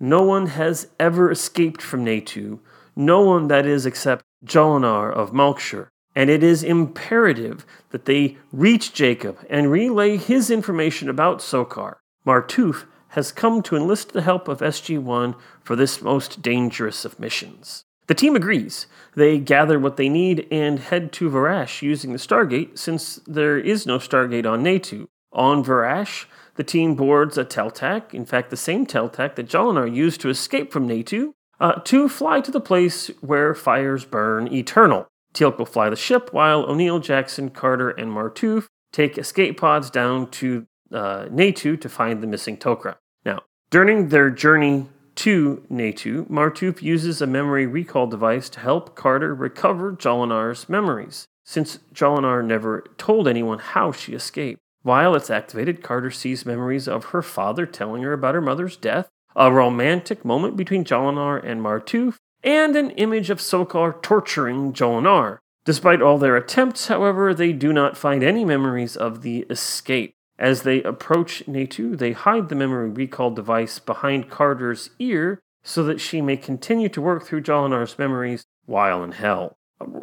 D: No one has ever escaped from Natu, no one that is except Jolinar of Malkshur, and it is imperative that they reach Jacob and relay his information about Sokar. Martouf has come to enlist the help of SG-1 for this most dangerous of missions. The team agrees. They gather what they need and head to Vorash using the Stargate since there is no Stargate on Natu. On Vorash, the team boards a Teltac, in fact, the same Teltac that Jolinar used to escape from Natu, uh, to fly to the place where fires burn eternal. Teal'c will fly the ship while O'Neill, Jackson, Carter, and Martouf take escape pods down to uh, Natu to find the missing Tok'ra. During their journey to Natu, Martouf uses a memory recall device to help Carter recover Jolinar's memories, since Jolinar never told anyone how she escaped. While it's activated, Carter sees memories of her father telling her about her mother's death, a romantic moment between Jolinar and Martouf, and an image of Sokar torturing Jolinar. Despite all their attempts, however, they do not find any memories of the escape. As they approach Natu, they hide the memory recall device behind Carter's ear so that she may continue to work through Jolinar's memories while in hell.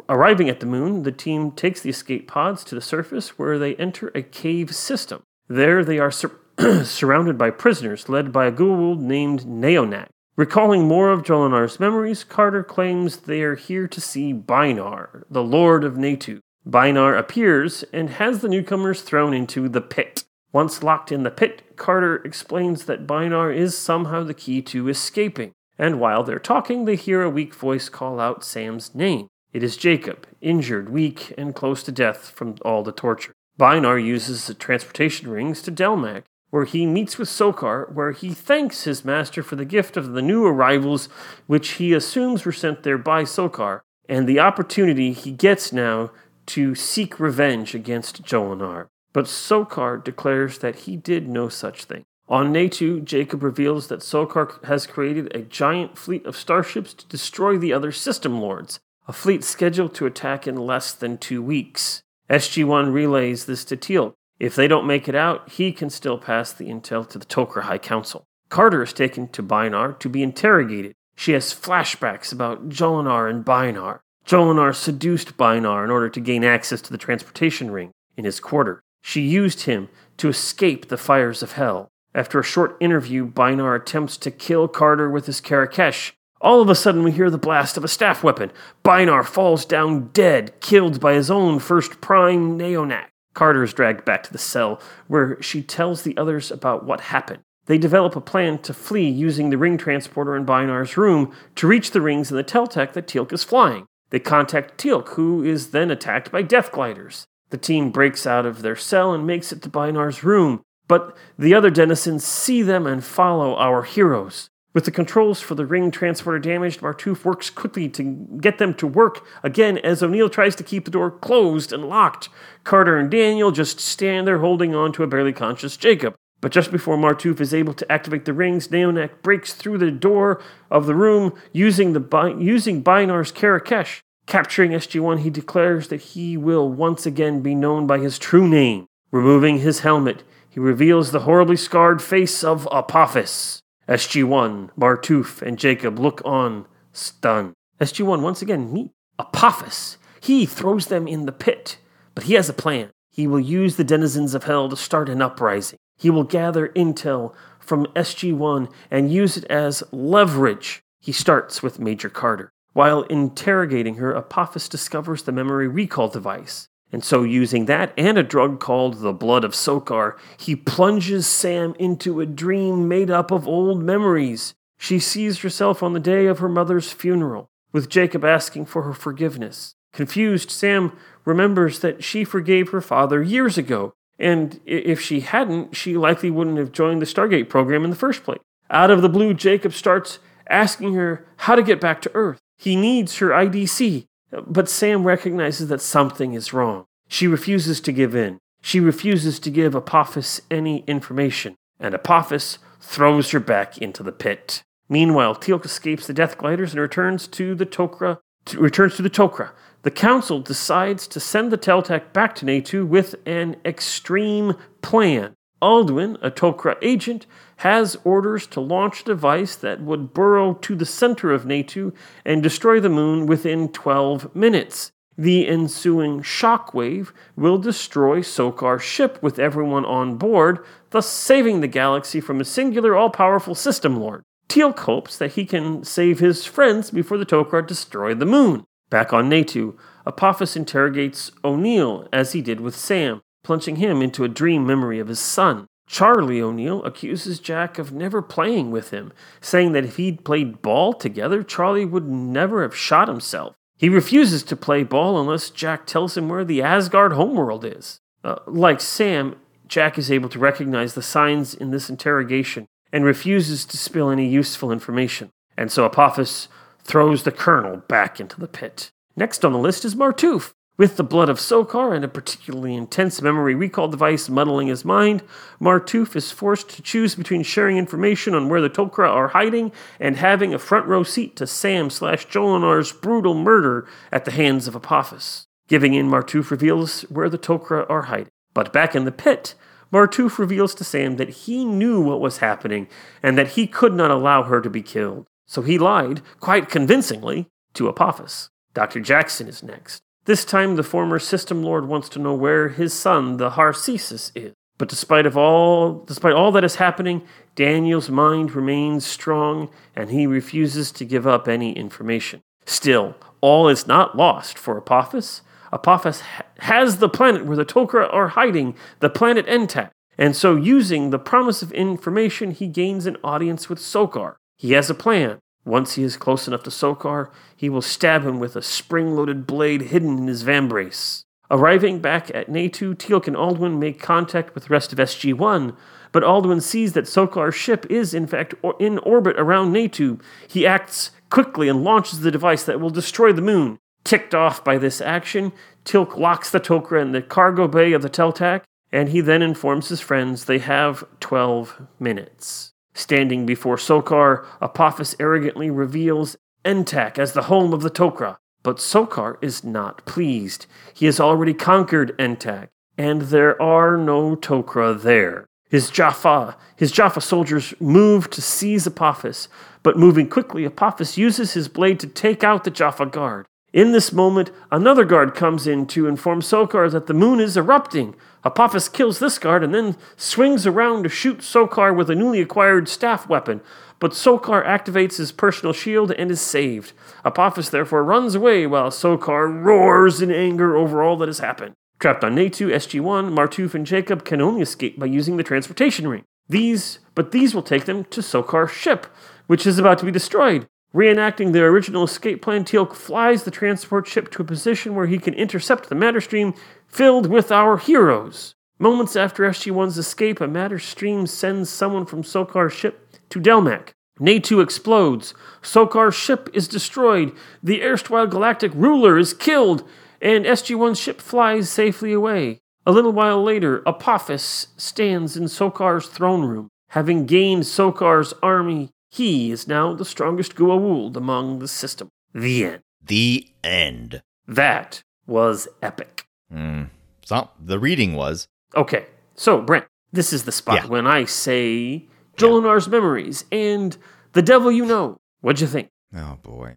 D: Arriving at the moon, the team takes the escape pods to the surface where they enter a cave system. There they are sur- (clears throat) surrounded by prisoners led by a Goa'uld named Neonac. Recalling more of Jolinar's memories, Carter claims they are here to see Bynarr, the Lord of Natu. Bynarr appears and has the newcomers thrown into the pit. Once locked in the pit, Carter explains that Bynarr is somehow the key to escaping. And while they're talking, they hear a weak voice call out Sam's name. It is Jacob, injured, weak, and close to death from all the torture. Bynarr uses the transportation rings to Delmak, where he meets with Sokar, where he thanks his master for the gift of the new arrivals, which he assumes were sent there by Sokar, and the opportunity he gets now to seek revenge against Jolinar. But Sokar declares that he did no such thing. On Natu, Jacob reveals that Sokar has created a giant fleet of starships to destroy the other system lords, a fleet scheduled to attack in less than two weeks. SG 1 relays this to Teal'c, if they don't make it out, he can still pass the intel to the Tok'ra High Council. Carter is taken to Bynarr to be interrogated. She has flashbacks about Jolinar and Bynarr. Jolinar seduced Bynarr in order to gain access to the transportation ring in his quarter. She used him to escape the fires of hell. After a short interview, Bynarr attempts to kill Carter with his Karakesh. All of a sudden, we hear the blast of a staff weapon. Bynarr falls down dead, killed by his own first prime Neonac. Carter is dragged back to the cell, where she tells the others about what happened. They develop a plan to flee using the ring transporter in Bynarr's room to reach the rings in the Teltak that Teal'c is flying. They contact Teal'c, who is then attacked by death gliders. The team breaks out of their cell and makes it to Bynarr's room, but the other denizens see them and follow our heroes. With the controls for the ring transporter damaged, Martouf works quickly to get them to work again as O'Neill tries to keep the door closed and locked. Carter and Daniel just stand there holding on to a barely conscious Jacob. But just before Martouf is able to activate the rings, Neonac breaks through the door of the room using, the using Bynarr's Karakesh. Capturing SG1, he declares that he will once again be known by his true name. Removing his helmet, he reveals the horribly scarred face of Apophis. SG1, Martouf, and Jacob look on, stunned. SG1 once again meet Apophis. He throws them in the pit, but he has a plan. He will use the denizens of hell to start an uprising. He will gather intel from SG1 and use it as leverage. He starts with Major Carter. While interrogating her, Apophis discovers the memory recall device. And so, using that and a drug called the blood of Sokar, he plunges Sam into a dream made up of old memories. She sees herself on the day of her mother's funeral, with Jacob asking for her forgiveness. Confused, Sam remembers that she forgave her father years ago, and if she hadn't, she likely wouldn't have joined the Stargate program in the first place. Out of the blue, Jacob starts asking her how to get back to Earth. He needs her IDC, but Sam recognizes that something is wrong. She refuses to give in. She refuses to give Apophis any information, and Apophis throws her back into the pit. Meanwhile, Teal'c escapes the Death Gliders and returns to the Tok'ra. Returns to the Tok'ra. The Council decides to send the Teltak back to Natu with an extreme plan. Aldwin, a Tok'ra agent, has orders to launch a device that would burrow to the center of Natu and destroy the moon within 12 minutes. The ensuing shockwave will destroy Sokar's ship with everyone on board, thus saving the galaxy from a singular all powerful system lord. Teal'c hopes that he can save his friends before the Tok'ra destroy the moon. Back on Natu, Apophis interrogates O'Neill as he did with Sam, plunging him into a dream memory of his son. Charlie O'Neill accuses Jack of never playing with him, saying that if he'd played ball together, Charlie would never have shot himself. He refuses to play ball unless Jack tells him where the Asgard homeworld is. Uh, like Sam, Jack is able to recognize the signs in this interrogation and refuses to spill any useful information. And so Apophis throws the colonel back into the pit. Next on the list is Martouf. With the blood of Sokar and a particularly intense memory recall device muddling his mind, Martouf is forced to choose between sharing information on where the Tok'ra are hiding and having a front row seat to Sam slash Jolinar's brutal murder at the hands of Apophis. Giving in, Martouf reveals where the Tok'ra are hiding. But back in the pit, Martouf reveals to Sam that he knew what was happening and that he could not allow her to be killed. So he lied, quite convincingly, to Apophis. Dr. Jackson is next. This time, the former System Lord wants to know where his son, the Harcesis, is. But despite of all despite all that is happening, Daniel's mind remains strong and he refuses to give up any information. Still, all is not lost for Apophis. Apophis ha- has the planet where the Tok'ra are hiding, the planet Entak. And so, using the promise of information, he gains an audience with Sokar. He has a plan. Once he is close enough to Sokar, he will stab him with a spring loaded blade hidden in his vambrace. Arriving back at Natu, Teal'c and Aldwin make contact with the rest of SG 1, but Aldwin sees that Sokar's ship is, in fact, or- in orbit around Natu. He acts quickly and launches the device that will destroy the moon. Ticked off by this action, Teal'c locks the Tok'ra in the cargo bay of the Teltak, and he then informs his friends they have 12 minutes. Standing before Sokar, Apophis arrogantly reveals Entak as the home of the Tok'ra. But Sokar is not pleased. He has already conquered Entak, and there are no Tok'ra there. His Jaffa, his Jaffa soldiers move to seize Apophis, but moving quickly, Apophis uses his blade to take out the Jaffa guard. In this moment, another guard comes in to inform Sokar that the moon is erupting. Apophis kills this guard and then swings around to shoot Sokar with a newly acquired staff weapon. But Sokar activates his personal shield and is saved. Apophis therefore runs away while Sokar roars in anger over all that has happened. Trapped on Natu, SG1, Martouf and Jacob can only escape by using the transportation ring. These, but these will take them to Sokar's ship, which is about to be destroyed. Reenacting the original escape plan, Teal'c flies the transport ship to a position where he can intercept the matter stream filled with our heroes. Moments after SG-1's escape, a matter stream sends someone from Sokar's ship to Delmak. Natu explodes. Sokar's ship is destroyed. The erstwhile galactic ruler is killed, and SG-1's ship flies safely away. A little while later, Apophis stands in Sokar's throne room. Having gained Sokar's army, he is now the strongest Goa'uld among the system. The end.
C: The end.
D: That was epic.
C: Mm. So the reading was
D: Okay, so Brent, this is the spot
C: Yeah.
D: when I say Jolinar's memories and the devil you know. What'd you think?
C: Oh boy.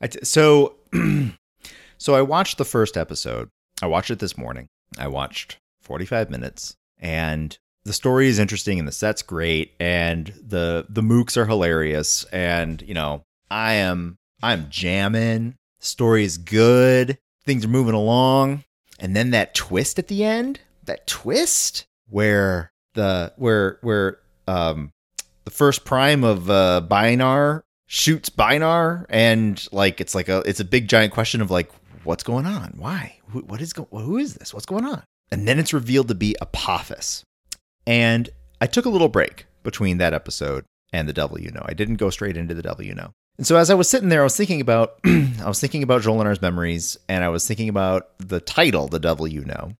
C: I t- so (clears throat) so I watched the first episode. I watched it this morning. I watched 45 minutes and the story is interesting and the set's great and the the mooks are hilarious and you know, I am I'm jamming. Story is good. Things are moving along. And then that twist at the end, that twist where the where where um the first prime of uh Bynarr shoots Bynarr and like it's like a it's a big giant question of like what's going on? Why? What is go- who is this? What's going on? And then it's revealed to be Apophis. And I took a little break between that episode and the Devil You Know. I didn't go straight into the Devil You Know. And so as I was sitting there, I was thinking about (clears throat) I was thinking about Jolinar's memories, and I was thinking about the title, The Devil You Know,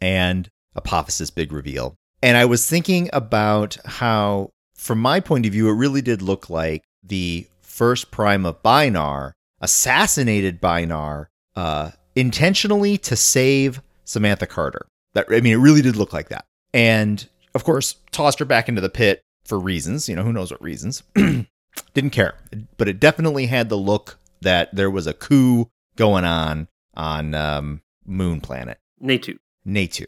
C: and Apophis' big reveal. And I was thinking about how, from my point of view, it really did look like the first prime of Bynarr assassinated Bynarr uh, intentionally to save Samantha Carter. That I mean, it really did look like that. And of course, tossed her back into the pit for reasons. You know, who knows what reasons. (clears throat) Didn't care, but it definitely had the look that there was a coup going on on um, Moon Planet.
D: Natu.
C: Natu.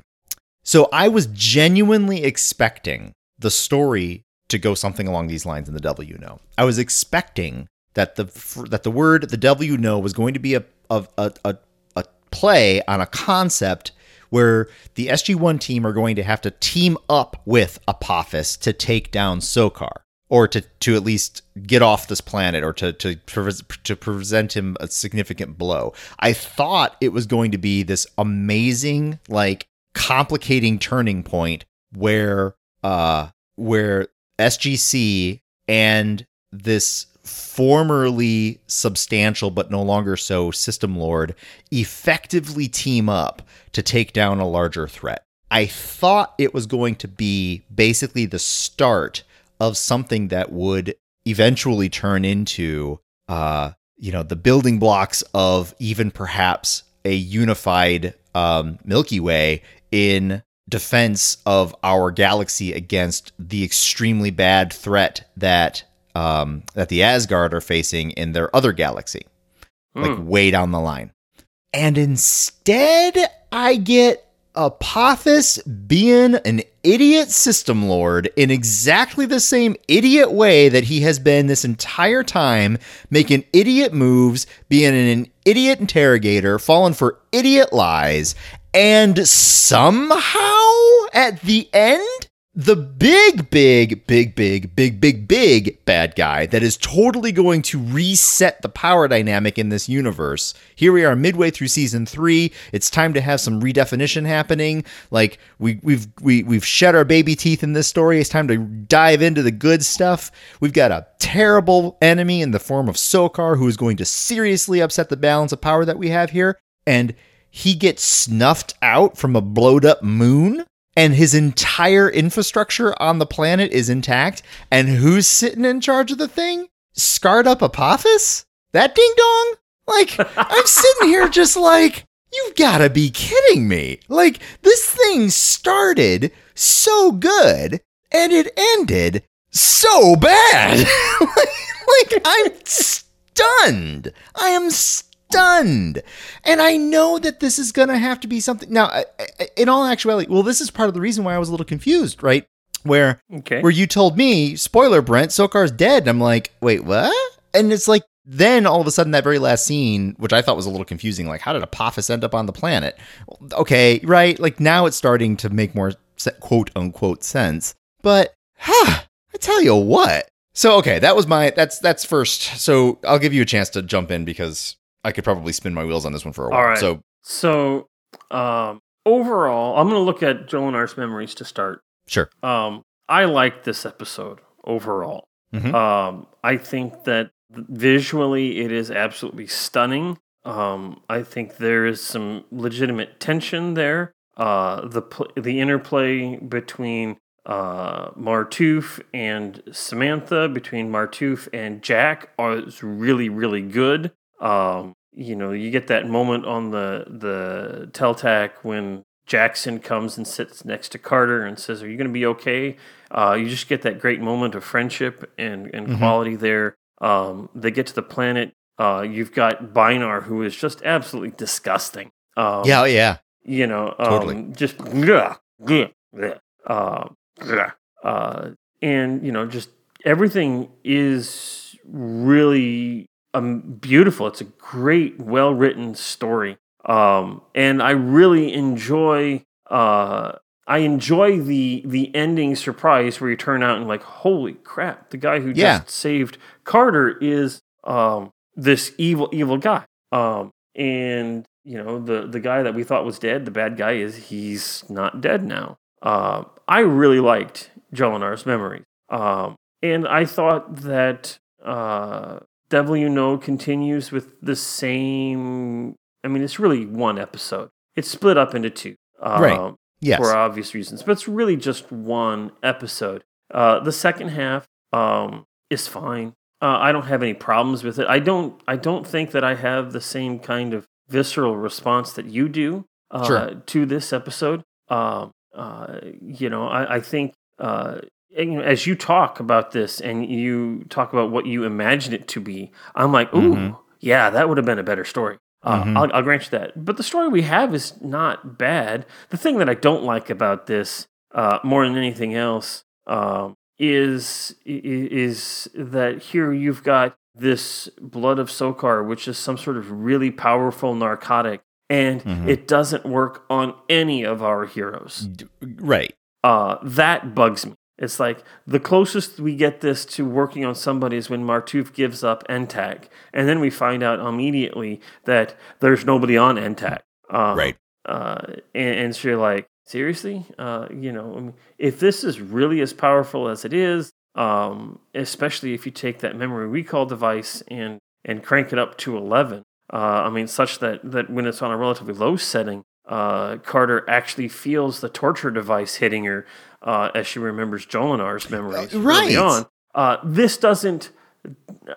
C: So I was genuinely expecting the story to go something along these lines in the Devil You Know. I was expecting that the that the word the Devil You Know was going to be a a a, a, a play on a concept where the SG1 team are going to have to team up with Apophis to take down Sokar or to, to at least get off this planet or to, to, to present him a significant blow. I thought it was going to be this amazing, like complicating turning point where, uh, where SGC and this formerly substantial but no longer so system lord effectively team up to take down a larger threat. I thought it was going to be basically the start of something that would eventually turn into uh you know the building blocks of even perhaps a unified um Milky Way in defense of our galaxy against the extremely bad threat that um that the Asgard are facing in their other galaxy like way down the line and instead I get Apophis being an idiot system lord in exactly the same idiot way that he has been this entire time, making idiot moves, being an idiot interrogator, falling for idiot lies, and somehow at the end, the big, big, big, big, big, big, big bad guy that is totally going to reset the power dynamic in this universe. Here we are midway through season three. It's time to have some redefinition happening. Like we we've we we've shed our baby teeth in this story. It's time to dive into the good stuff. We've got a terrible enemy in the form of Sokar who is going to seriously upset the balance of power that we have here. And he gets snuffed out from a blowed up moon and his entire infrastructure on the planet is intact. And who's sitting in charge of the thing? Scarred up Apophis? That ding dong? Like, (laughs) I'm sitting here just like, you've got to be kidding me. Like, this thing started so good and it ended so bad. (laughs) like, I'm stunned. I am stunned stunned. And I know that this is going to have to be something. Now, in all actuality, well, this is part of the reason why I was a little confused, right? Where
D: Okay.
C: where you told me, spoiler, Brent, Sokar's dead. And I'm like, wait, what? And it's like, then all of a sudden, that very last scene, which I thought was a little confusing, like, how did Apophis end up on the planet? Okay, right? Like, now it's starting to make more quote unquote sense. But, huh, I tell you what. So, okay, that was my, that's, that's first. So I'll give you a chance to jump in because I could probably spin my wheels on this one for a while.
D: All right.
C: So,
D: So, um, overall, I'm going to look at Jolinar's memories to start.
C: sure.
D: Um, I like this episode overall.
C: Mhm.
D: Um, I think that visually it is absolutely stunning. Um, I think there is some legitimate tension there. Uh, the pl- the interplay between uh, Martouf and Samantha, between Martouf and Jack, is really really good. Um, you know, you get that moment on the the Teltac when Jackson comes and sits next to Carter and says, "Are you going to be okay?" Uh, you just get that great moment of friendship and and
C: Mhm.
D: quality there. Um, they get to the planet. Uh, you've got Bynarr, who is just absolutely disgusting. Um,
C: yeah, yeah.
D: you know, um,
C: Totally.
D: just yeah, uh, yeah. Uh, and you know, just everything is really um, beautiful. It's a great, well written story, um, and I really enjoy. Uh, I enjoy the the ending surprise where you turn out and like, holy crap! The guy who
C: Yeah.
D: just saved Carter is um, this evil, evil guy. Um, and you know the the guy that we thought was dead, the bad guy is he's not dead now. Uh, I really liked Jolinar's memories, um, and I thought that uh, Devil You Know continues with the same. I mean, it's really one episode. It's split up into two, um,
C: Right. Yes.
D: for obvious reasons, but it's really just one episode. Uh, the second half um, is fine. Uh, I don't have any problems with it. I don't. I don't think that I have the same kind of visceral response that you do uh,
C: Sure.
D: to this episode. Um, uh, you know, I, I think and, you know, as you talk about this and you talk about what you imagine it to be, I'm like, ooh,
C: Mhm.
D: yeah, that would have been a better story. Uh,
C: Mhm.
D: I'll, I'll grant you that. But the story we have is not bad. The thing that I don't like about this, uh, more than anything else, um, is is that here you've got this blood of Sokar, which is some sort of really powerful narcotic, and
C: Mhm.
D: it doesn't work on any of our heroes
C: right.
D: uh, that bugs me. It's like the closest we get this to working on somebody is when Martouf gives up Entak, and then we find out immediately that there's nobody on Entak. Um,
C: Right.
D: Uh, and, and so you're like, seriously? Uh, you know, I mean, if this is really as powerful as it is, um, especially if you take that memory recall device and and crank it up to 11, uh, I mean, such that that when it's on a relatively low setting, uh, Carter actually feels the torture device hitting her uh, as she remembers Jolinar's memories
C: Uh, right.
D: early on. Uh, this doesn't.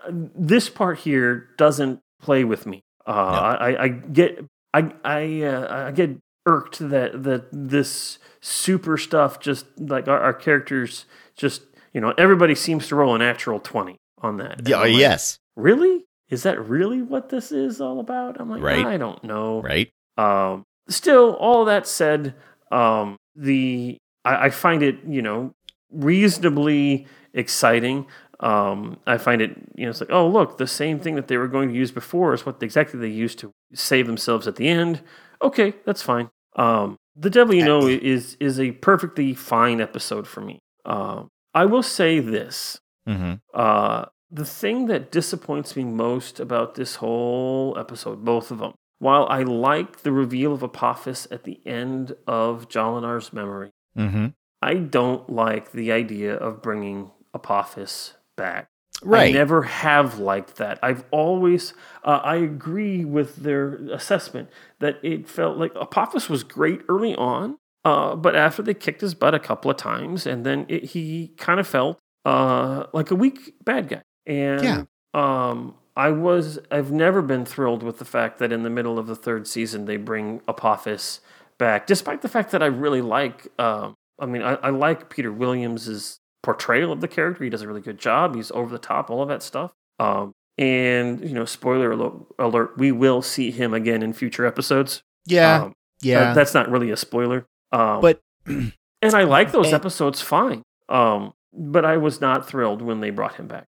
D: This part here doesn't play with me. Uh, I, I get. I I uh, I get irked that that this super stuff just like our, our characters just you know everybody seems to roll a natural twenty on that.
C: Yeah.
D: Like,
C: yes.
D: Really? Is that really what this is all about? I'm like,
C: Right.
D: I don't know.
C: Right.
D: Um, still, all that said, um, the I, I find it, you know, reasonably exciting. Um, I find it, you know, it's like, oh, look, the same thing that they were going to use before is what exactly they used to save themselves at the end. Okay, that's fine. Um, the Devil You Know is is a perfectly fine episode for me. Um, I will say this:
C: Mm-hmm.
D: uh, the thing that disappoints me most about this whole episode, both of them, while I like the reveal of Apophis at the end of Jolinar's memory,
C: Mm-hmm.
D: I don't like the idea of bringing Apophis back.
C: Right.
D: I never have liked that. I've always, uh, I agree with their assessment that it felt like Apophis was great early on, uh, but after they kicked his butt a couple of times, and then it, he kind of felt uh, like a weak bad guy. And
C: Yeah.
D: um, I was, I've never been thrilled with the fact that in the middle of the third season they bring Apophis back, despite the fact that I really like. Um, I mean, I, I like Peter Williams's portrayal of the character. He does a really good job. He's over the top, all of that stuff. Um, and you know, spoiler alert, alert: we will see him again in future episodes.
C: Yeah.
D: Um,
C: yeah.
D: that- that's not really a spoiler. Um,
C: but (clears throat)
D: and I like those
C: and-
D: episodes fine. Um, but I was not thrilled when they brought him back.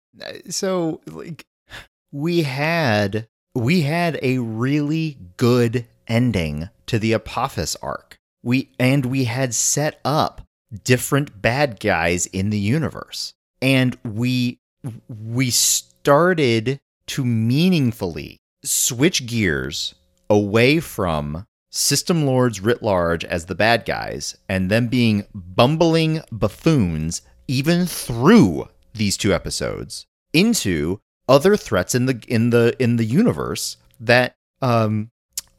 C: so like we had we had a really good ending to the Apophis arc. We and we had set up different bad guys in the universe. And we we started to meaningfully switch gears away from system lords writ large as the bad guys and them being bumbling buffoons even through these two episodes into other threats in the in the in the universe that um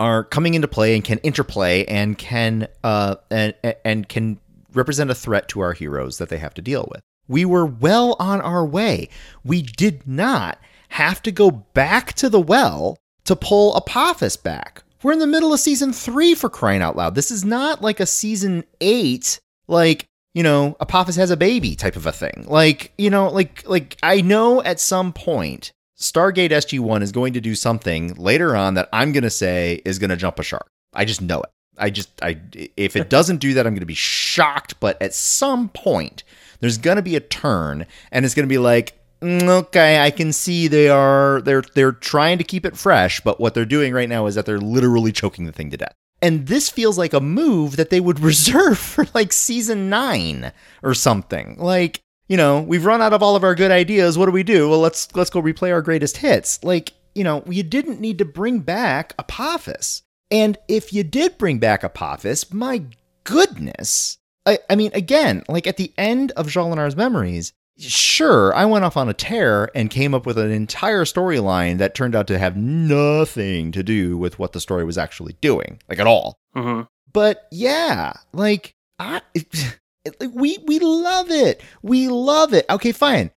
C: are coming into play and can interplay and can uh and and can represent a threat to our heroes that they have to deal with. We were well on our way. We did not have to go back to the well to pull Apophis back. We're in the middle of season 3 for crying out loud. This is not like a season 8 like you know, Apophis has a baby type of a thing. Like, you know, like like I know at some point Stargate SG1 is going to do something later on that I'm going to say is going to jump a shark. I just know it. I just I if it doesn't do that I'm going to be shocked, but at some point there's going to be a turn and it's going to be like "Mm, okay, I can see they are they're they're trying to keep it fresh, but what they're doing right now is that they're literally choking the thing to death. And this feels like a move that they would (laughs) reserve for like season 9 or something. Like, you know, we've run out of all of our good ideas. What do we do? Well, let's let's go replay our greatest hits. Like, you know, you didn't need to bring back Apophis. And if you did bring back Apophis, my goodness. I, I mean, again, like at the end of Jean memories, sure, I went off on a tear and came up with an entire storyline that turned out to have nothing to do with what the story was actually doing, like at all.
D: hmm
C: But yeah, like I, (laughs) we we love it. We love it. Okay, fine.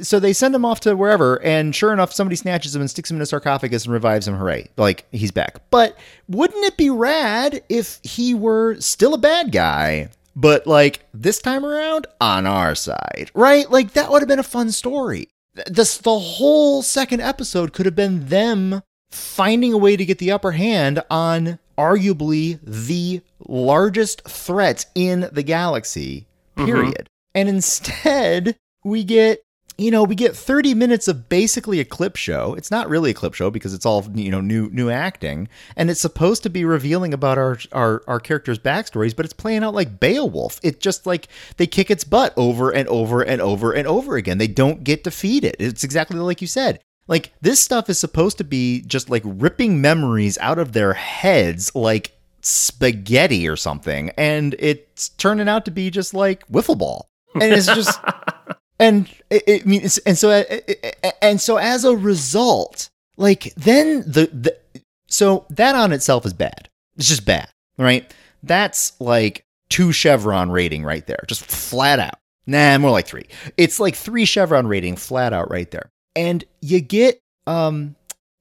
C: So they send him off to wherever, and sure enough, somebody snatches him and sticks him in a sarcophagus and revives him. Hooray! Like he's back. But wouldn't it be rad if he were still a bad guy, but like this time around on our side, right? Like that would have been a fun story. This the whole second episode could have been them finding a way to get the upper hand on arguably the largest threat in the galaxy, mm-hmm. period. And instead, we get, you know, we get 30 minutes of basically a clip show. It's not really a clip show because it's all, you know, new new acting. And it's supposed to be revealing about our our, our characters' backstories, but it's playing out like Beowulf. It just like they kick its butt over and over and over and over again. They don't get defeated. It's exactly like you said. Like this stuff is supposed to be just like ripping memories out of their heads like spaghetti or something and it's turning out to be just like wiffle ball. And it's just (laughs) and it, it I mean it's, and so uh, uh, uh, and so as a result, like then the the so that on itself is bad. It's just bad, right? That's like two chevron rating right there, just flat out. Nah, more like three. It's like three chevron rating flat out right there. And you get um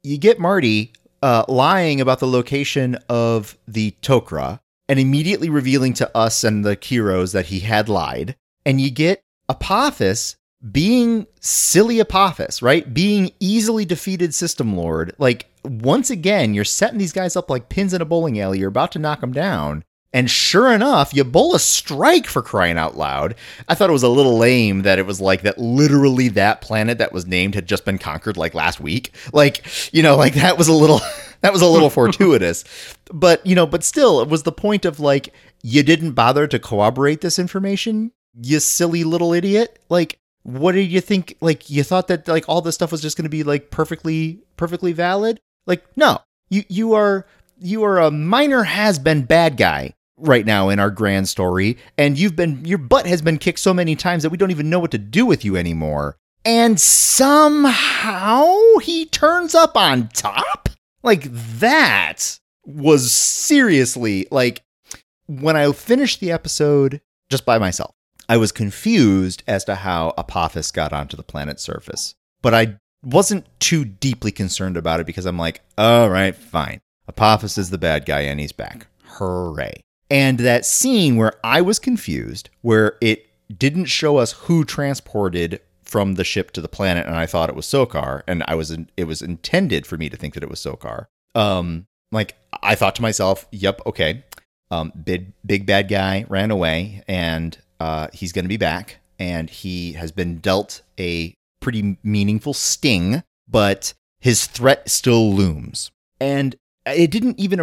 C: you get Marty uh lying about the location of the Tok'ra and immediately revealing to us and the heroes that he had lied. And you get Apophis being silly Apophis, right? Being easily defeated system lord. Like once again, you're setting these guys up like pins in a bowling alley. You're about to knock them down. And sure enough, Ebola strike for crying out loud. I thought it was a little lame that it was like that literally that planet that was named had just been conquered like last week. Like, you know, like that was a little (laughs) that was a little fortuitous. But, you know, but still it was the point of like you didn't bother to corroborate this information, you silly little idiot. Like what did you think like you thought that like all this stuff was just going to be like perfectly perfectly valid? Like no. You you are you are a minor has been bad guy right now in our grand story and you've been your butt has been kicked so many times that we don't even know what to do with you anymore and somehow he turns up on top like that was seriously like when i finished the episode just by myself i was confused as to how apophis got onto the planet's surface but i wasn't too deeply concerned about it because i'm like all right fine Apophis is the bad guy and he's back. Hooray. And that scene where I was confused, where it didn't show us who transported from the ship to the planet, and I thought it was Sokar, and I was it was intended for me to think that it was Sokar. Um, like I thought to myself, "Yep, okay, um, big big bad guy ran away, and uh, he's going to be back, and he has been dealt a pretty meaningful sting, but his threat still looms." And it didn't even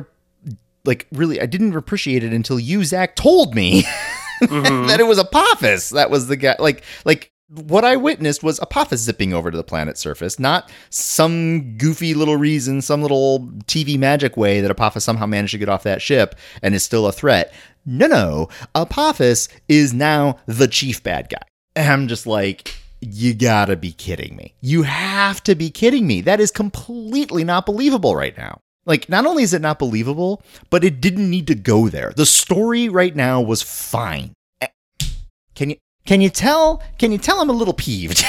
C: like really I didn't appreciate it until you Zach told me (laughs) mm-hmm. that it was Apophis. That was the guy like like what I witnessed was Apophis zipping over to the planet's surface, not some goofy little reason, some little TV magic way that Apophis somehow managed to get off that ship and is still a threat. No, no. Apophis is now the chief bad guy. And I'm just like, you gotta be kidding me. You have to be kidding me. That is completely not believable right now. Like, not only is it not believable, but it didn't need to go there. The story right now was fine. Can you can you tell? Can you tell I'm a little peeved?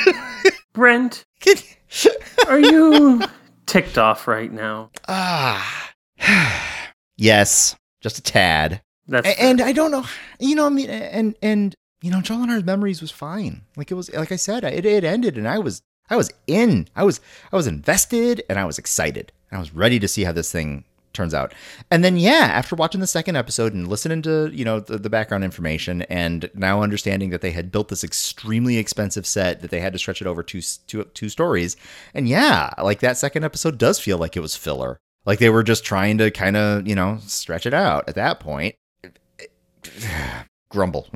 C: (laughs)
D: Brent, (laughs) are you ticked off right now?
C: Ah, (sighs) yes, just a tad.
D: That's
C: and, and I don't know. You know, I mean, and and you know, Jolinar's memories was fine. Like it was, like I said, it it ended, and I was I was in. I was I was invested, and I was excited. I was ready to see how this thing turns out. And then yeah, after watching the second episode and listening to, you know, the, the, background information and now understanding that they had built this extremely expensive set that they had to stretch it over two two two stories. And yeah, like that second episode does feel like it was filler. Like they were just trying to kind of, you know, stretch it out at that point. (sighs) Grumble.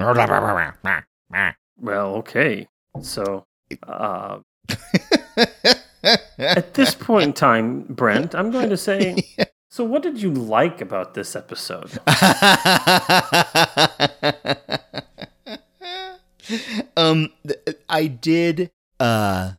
D: Well, okay. So, uh (laughs) At this point in time, Brent, I'm going to say. (laughs) yeah. So, what did you like about this episode? (laughs)
C: um, I did. Uh,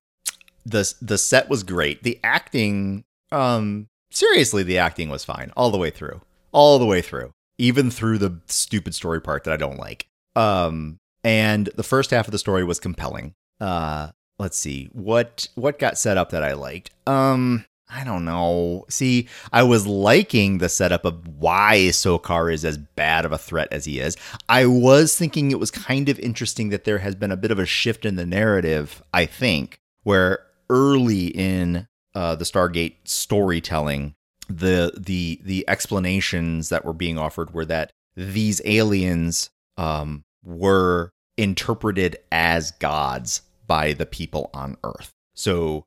C: the the set was great. The acting, um, seriously, the acting was fine all the way through, all the way through, even through the stupid story part that I don't like. Um, and the first half of the story was compelling. Uh, let's see what what got set up that I liked. Um, I don't know. See, I was liking the setup of why Sokar is as bad of a threat as he is. I was thinking it was kind of interesting that there has been a bit of a shift in the narrative. I think where early in uh, the Stargate storytelling, the the the explanations that were being offered were that these aliens um, were interpreted as gods by the people on Earth. So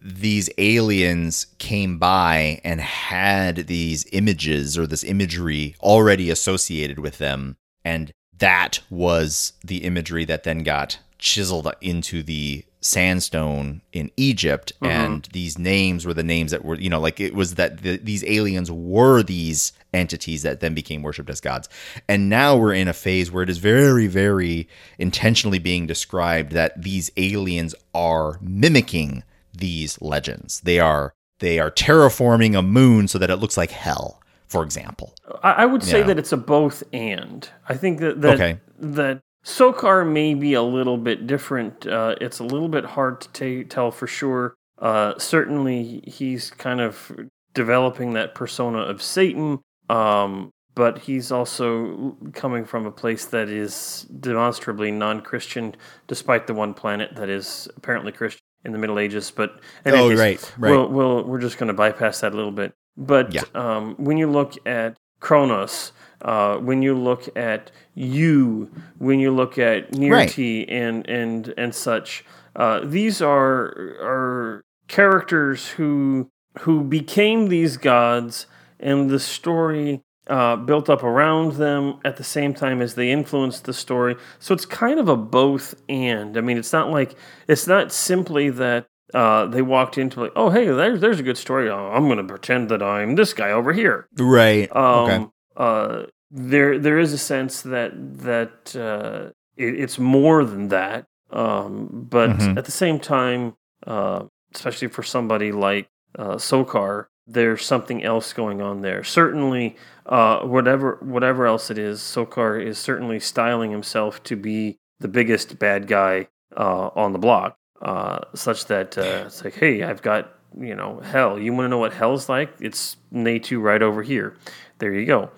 C: these aliens came by and had these images or this imagery already associated with them. And that was the imagery that then got chiseled into the sandstone in Egypt. Mm-hmm. And these names were the names that were, you know, like it was that the, these aliens were these entities that then became worshipped as gods. And now we're in a phase where it is very, very intentionally being described that these aliens are mimicking these legends. They are they are terraforming a moon so that it looks like hell, for example.
D: I, I would say that it's a both and. I think that that, okay. that Sokar may be a little bit different. Uh, it's a little bit hard to t- tell for sure. Uh, certainly, he's kind of developing that persona of Satan. Um, but he's also coming from a place that is demonstrably non-Christian, despite the one planet that is apparently Christian in the Middle Ages. But
C: oh, case, right, right.
D: We'll, we'll, we're just going to bypass that a little bit. But yeah. um, when you look at Cronus, uh, when you look at you, when you look at Nirrti and and and such, uh, these are are characters who who became these gods, and the story uh, built up around them at the same time as they influenced the story. So it's kind of a both and. I mean, it's not like it's not simply that uh, they walked into like, oh hey, there's there's a good story. Oh, I'm going to pretend that I'm this guy over here.
C: Right.
D: Um,
C: okay.
D: uh, there there is a sense that that uh, it, it's more than that. Um, but
C: Mhm.
D: at the same time, uh, especially for somebody like uh, Sokar, there's something else going on there. Certainly, uh, whatever whatever else it is, Sokar is certainly styling himself to be the biggest bad guy uh, on the block, uh, such that uh, it's like, hey, I've got you know hell. You want to know what hell's like? It's Netu right over here. There you go.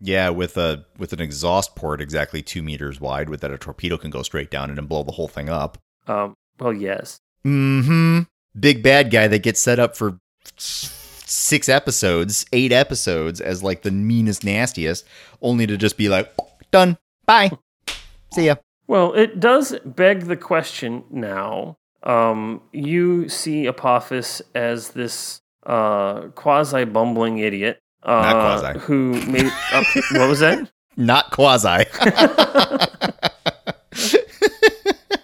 C: Yeah, with a with an exhaust port exactly two meters wide, with that a torpedo can go straight down it and blow the whole thing up.
D: Um, well, yes.
C: Mm-hmm. Big bad guy that gets set up for six episodes, eight episodes as like the meanest, nastiest, only to just be like, done. Bye. See ya.
D: Well, it does beg the question now. Um, you see Apophis as this uh, quasi bumbling idiot. Uh,
C: Not quasi.
D: Who made up. what was that? (laughs)
C: Not quasi. (laughs)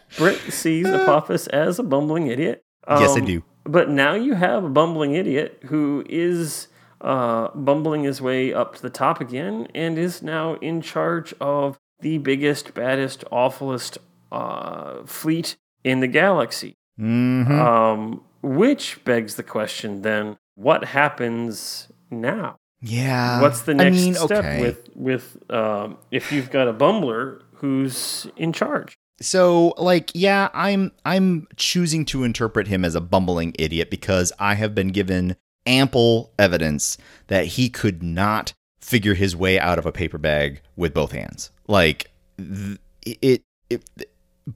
C: (laughs)
D: Britt sees Apophis as a bumbling idiot.
C: yes, I
D: Um,
C: do.
D: But now you have a bumbling idiot who is uh, bumbling his way up to the top again and is now in charge of the biggest, baddest, awfulest uh, fleet in the galaxy.
C: Mm-hmm.
D: Um, which begs the question then, what happens now?
C: yeah.
D: What's the
C: I
D: next
C: mean,
D: step
C: okay.
D: with with um, if you've got a bumbler who's in charge?
C: So, like, yeah, I'm I'm choosing to interpret him as a bumbling idiot because I have been given ample evidence that he could not figure his way out of a paper bag with both hands. Like th- it, it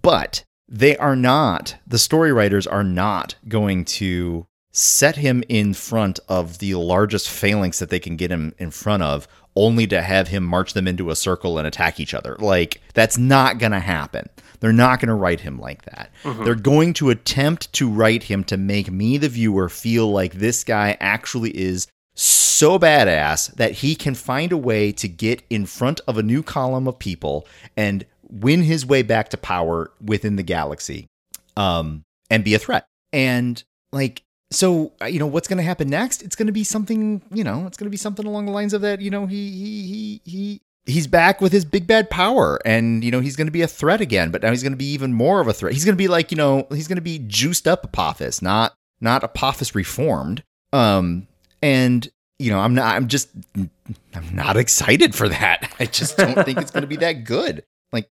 C: but they are not the story writers are not going to set him in front of the largest phalanx that they can get him in front of only to have him march them into a circle and attack each other. Like that's not going to happen. They're not going to write him like that. They're going to attempt to write him to make me the viewer feel like this guy actually is so badass that he can find a way to get in front of a new column of people and win his way back to power within the galaxy um and be a threat. And like so uh, you know what's going to happen next? It's going to be something you know it's going to be something along the lines of that you know he he he he he's back with his big bad power and you know he's going to be a threat again but now he's going to be even more of a threat. He's going to be like you know he's going to be juiced up apophis not not apophis reformed. Um and you know i'm not i'm just i'm not excited for that. (laughs) I just don't think it's going to be that good. Like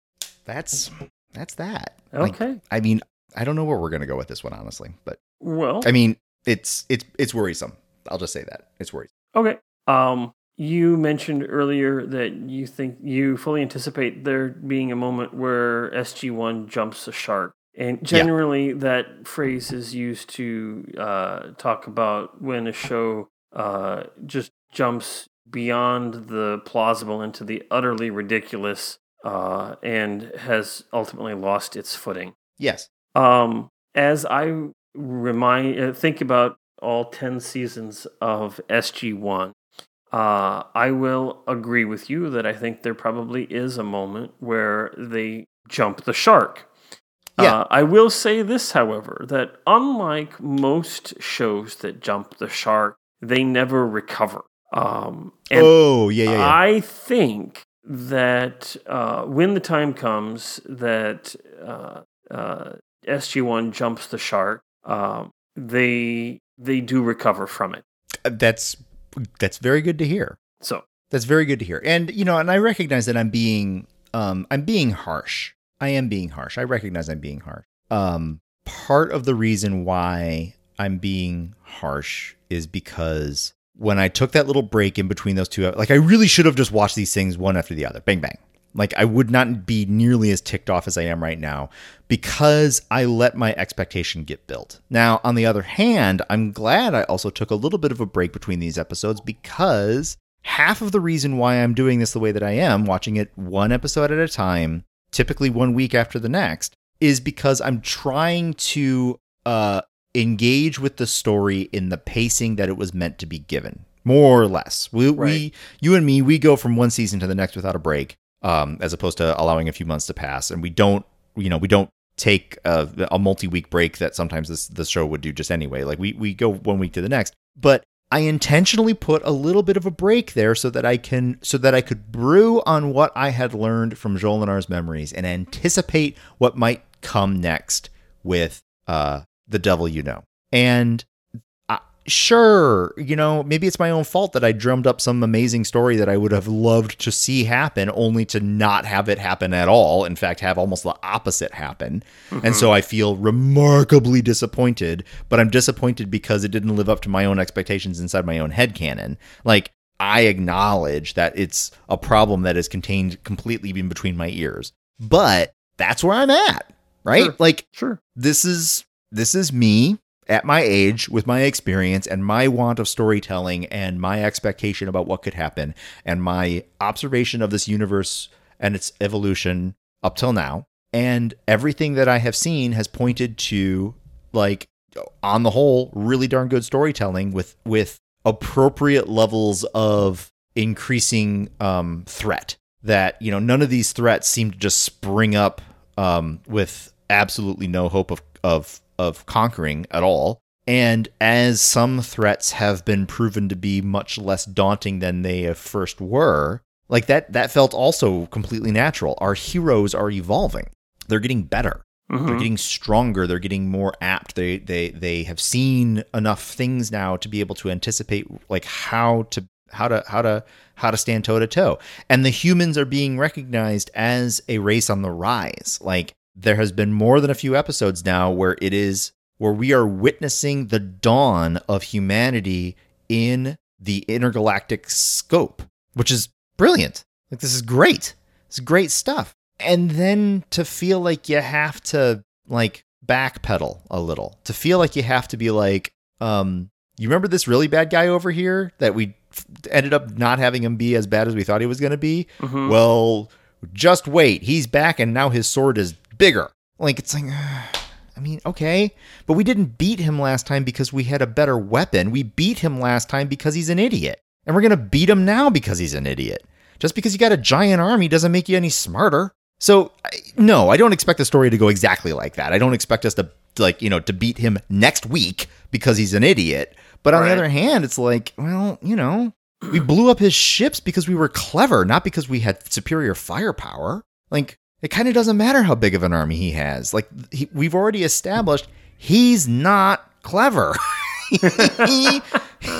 C: that's that's that. Like,
D: Okay.
C: i mean i don't know where we're going to go with this one honestly but
D: Well,
C: i mean it's it's it's worrisome. I'll just say that. It's worrisome.
D: Okay. Um, you mentioned earlier that you think you fully anticipate there being a moment where SG1 jumps a shark. And generally, that phrase is used to uh, talk about when a show uh, just jumps beyond the plausible into the utterly ridiculous uh, and has ultimately lost its footing.
C: yes
D: Um, as I remind, uh, think about all 10 seasons of SG1, uh, I will agree with you that I think there probably is a moment where they jump the shark.
C: Yeah.
D: Uh, I will say this, however, that unlike most shows that jump the shark, they never recover. Um,
C: oh yeah yeah yeah
D: I think that uh, when the time comes that uh, uh, SG1 jumps the shark, um, they they do recover from it.
C: that's that's very good to hear
D: So
C: That's very good to hear. And you know, and I recognize that I'm being um I'm being harsh. I am being harsh. I recognize I'm being harsh. Um part of the reason why I'm being harsh is because when I took that little break in between those two like I really should have just watched these things one after the other. Bang bang. Like I would not be nearly as ticked off as I am right now because I let my expectation get built. Now, on the other hand, I'm glad I also took a little bit of a break between these episodes because half of the reason why I'm doing this the way that I am, watching it one episode at a time, typically one week after the next, is because I'm trying to uh, engage with the story in the pacing that it was meant to be given, more or less. We,
D: Right.
C: we you and me, we go from one season to the next without a break, um, as opposed to allowing a few months to pass, and we don't, you know, we don't take a, a multi-week break that sometimes this the show would do just anyway. Like we we go one week to the next, but I intentionally put a little bit of a break there so that I can so that I could brew on what I had learned from Jolinar's memories and anticipate what might come next with uh the devil you know. And sure, you know, maybe it's my own fault that I drummed up some amazing story that I would have loved to see happen only to not have it happen at all. In fact, have almost the opposite happen. And so mm-hmm. I feel remarkably disappointed, but I'm disappointed because it didn't live up to my own expectations inside my own head canon. Like I acknowledge that it's a problem that is contained completely in between my ears. But that's where I'm at, right?
D: Sure.
C: Like
D: Sure.
C: this is this is me at my age with my experience and my want of storytelling and my expectation about what could happen and my observation of this universe and its evolution up till now. And everything that I have seen has pointed to like on the whole really darn good storytelling with with appropriate levels of increasing um threat that you know none of these threats seem to just spring up um with absolutely no hope of of of conquering at all. And as some threats have been proven to be much less daunting than they at first were like that that felt also completely natural. Our heroes are evolving. They're getting better. They're
D: Mhm.
C: getting stronger. They're getting more apt. They they they have seen enough things now to be able to anticipate like how to how to how to how to stand toe to toe. And the humans are being recognized as a race on the rise. Like there has been more than a few episodes now where it is where we are witnessing the dawn of humanity in the intergalactic scope which is brilliant. Like this is great. It's great stuff. And then to feel like you have to like backpedal a little to feel like you have to be like um you remember this really bad guy over here that we f- ended up not having him be as bad as we thought he was going to be?
D: Mhm.
C: well just wait. He's back and now his sword is bigger. Like it's like (sighs) i mean okay. But we didn't beat him last time because we had a better weapon. We beat him last time because he's an idiot. And we're going to beat him now because he's an idiot. Just because you got a giant army doesn't make you any smarter. So no, I don't expect the story to go exactly like that. I don't expect us to like you know to beat him next week because he's an idiot. But on the other hand, it's like well, you know, we blew up his ships because we were clever, not because we had superior firepower. Like it kind of doesn't matter how big of an army he has. Like he, we've already established he's not clever. (laughs) he,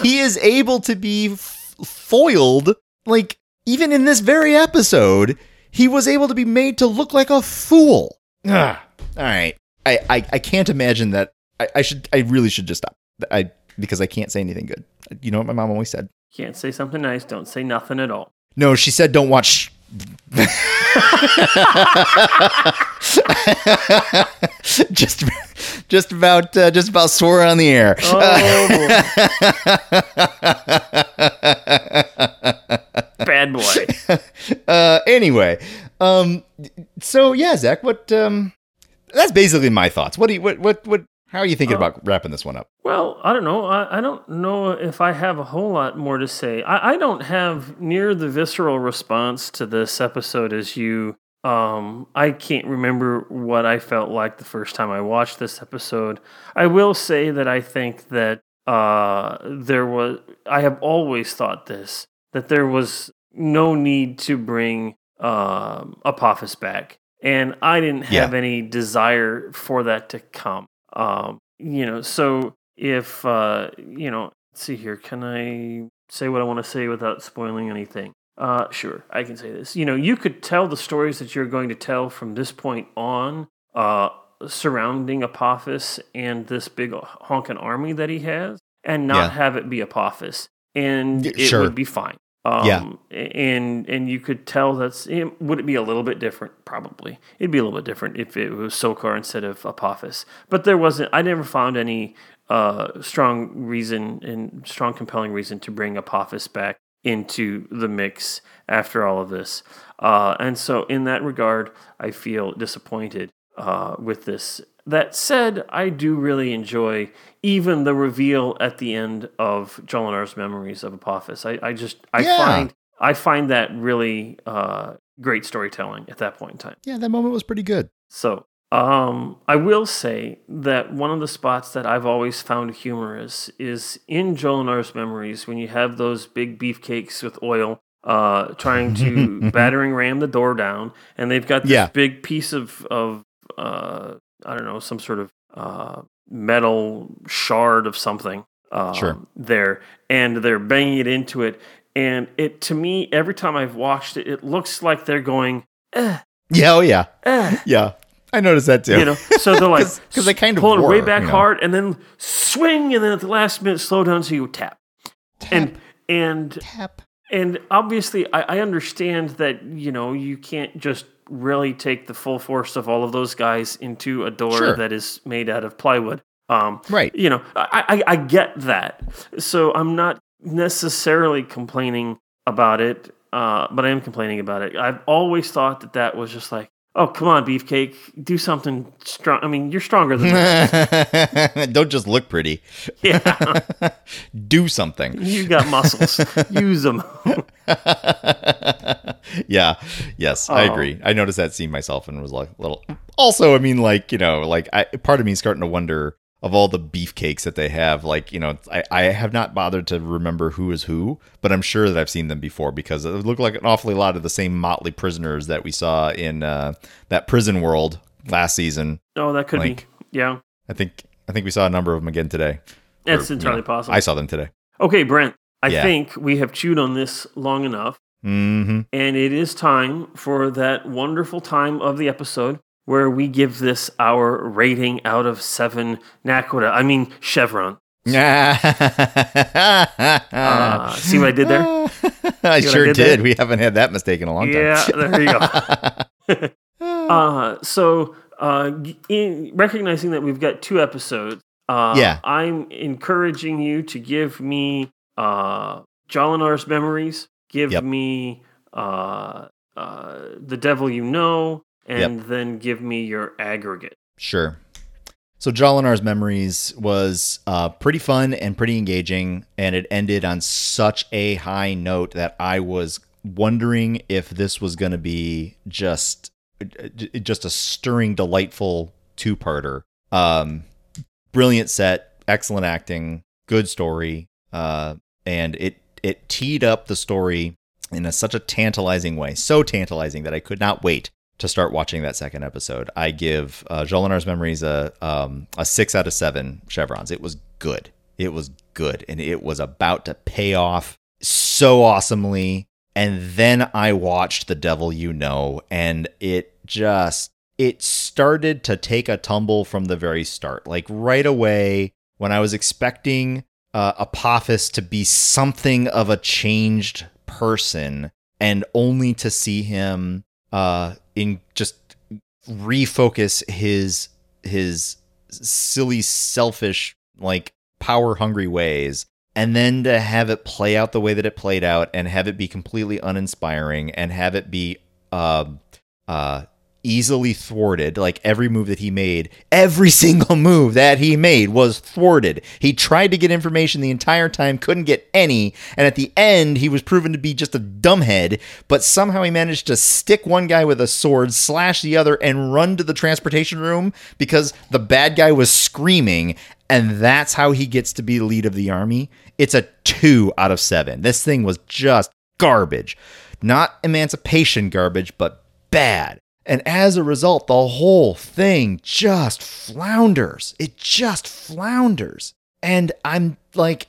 C: he is able to be f- foiled like even in this very episode he was able to be made to look like a fool Ugh. all right I, I i can't imagine that I, I should i really should just stop i because i can't say anything good you know what my mom always said
D: Can't say something nice. Don't say nothing at all.
C: no she said don't watch (laughs) just just about uh, just about swore on the air
D: Oh, boy. (laughs) bad boy.
C: uh anyway um so yeah zach what um that's basically my thoughts what do you what what what how are you thinking
D: Uh,
C: about wrapping this one up
D: Well, I don't know. I, I don't know if I have a whole lot more to say. I, I don't have near the visceral response to this episode as you. Um, I can't remember what I felt like the first time I watched this episode. I will say that I think that uh, there was. I have always thought this that there was no need to bring um, Apophis back, and I didn't
C: Yeah.
D: have any desire for that to come. Um, you know, so if uh, you know, see here, can I say what I want to say without spoiling anything? Uh, sure, I can say this. You know, you could tell the stories that you're going to tell from this point on, uh, surrounding Apophis and this big honking army that he has, and not
C: Yeah.
D: have it be Apophis, and it
C: sure.
D: would be fine. Um,
C: Yeah.
D: and and you could tell that's it, would it be a little bit different? Probably, it'd be a little bit different if it was Sokar instead of Apophis. But there wasn't. I never found any uh, strong reason and strong compelling reason to bring Apophis back. into the mix after all of this. Uh, and so, in that regard, I feel disappointed uh, with this. That said, I do really enjoy even the reveal at the end of Jolinar's Memories of Apophis. I, I just I
C: Yeah.
D: find I find that really uh, great storytelling at that point in time.
C: Yeah, that moment was pretty good.
D: So, um, I will say that one of the spots that I've always found humorous is in Jolinar's memories when you have those big beefcakes with oil uh, trying to (laughs) battering ram the door down, and they've got this
C: Yeah.
D: big piece of of uh, I don't know some sort of uh, metal shard of something um,
C: Sure.
D: there, and they're banging it into it. And it to me, every time I've watched it, it looks like they're going, eh,
C: Yeah, oh yeah,
D: eh, (laughs)
C: yeah. I noticed that too.
D: you know so they're (laughs) like
C: 'Cause- 'cause they kind of
D: pull it way back
C: you know.
D: hard and then swing and then at the last minute slow down so you tap and and
C: tap.
D: and obviously I, I understand that you know you can't just really take the full force of all of those guys into a door
C: Sure.
D: that is made out of plywood um
C: Right.
D: you know I, I i get that so i'm not necessarily complaining about it uh but i am complaining about it i've always thought that that was just like oh come on beefcake do something strong i mean you're stronger than that (laughs)
C: Don't just look pretty.
D: yeah (laughs)
C: Do something.
D: you got muscles (laughs) use them
C: yeah. Yes, I
D: Oh.
C: agree. I noticed that scene myself and was like a little. Also, I mean, like you know, like I, part of me is starting to wonder of all the beefcakes that they have. Like you know, I, I have not bothered to remember who is who, but I'm sure that I've seen them before because it looked like an awfully lot of the same motley prisoners that we saw in uh, that prison world last season.
D: oh that could
C: Like-
D: be yeah
C: I think I think we saw a number of them again today.
D: that's
C: Or, you
D: entirely
C: know,
D: possible
C: I saw them today.
D: okay brent i
C: Yeah.
D: think we have chewed on this long enough
C: hmm
D: And it is time for that wonderful time of the episode where we give this our rating out of seven naquadah. I mean, Chevron. (laughs) Uh, see what I did there? (laughs)
C: I
D: what I
C: sure
D: did
C: did. We haven't had that mistake in a long
D: Yeah,
C: time.
D: Yeah, there you go. (laughs) uh, so, uh, in recognizing that we've got two episodes, uh,
C: Yeah.
D: I'm encouraging you to give me uh, Jolinar's memories, give
C: Yep.
D: me uh, uh, The Devil You Know, and then give me your aggregate.
C: Sure. So Jolinar's Memories was uh, pretty fun and pretty engaging, and it ended on such a high note that I was wondering if this was going to be just just a stirring, delightful two-parter. Um, brilliant set, excellent acting, good story, uh, and it it teed up the story in a, such a tantalizing way, so tantalizing that I could not wait to start watching that second episode. I give uh, Jolinar's Memories a um, a six out of seven chevrons. It was good. It was good, and it was about to pay off so awesomely. And then I watched The Devil You Know, and it just it started to take a tumble from the very start. Like right away, when I was expecting uh, Apophis to be something of a changed person, and only to see him uh, in just refocus his his silly, selfish, like power hungry ways, and then to have it play out the way that it played out, and have it be completely uninspiring, and have it be uh, uh, easily thwarted. Like every move that he made, every (laughs) single move that he made was thwarted. He tried to get information the entire time, couldn't get any, and at the end, he was proven to be just a dumbhead. But somehow he managed to stick one guy with a sword, slash the other, and run to the transportation room because the bad guy was screaming. And that's how he gets to be the lead of the army. It's a two out of seven. This thing was just garbage. Not emancipation garbage, but bad. And as a result, the whole thing just flounders. It just flounders. And I'm like,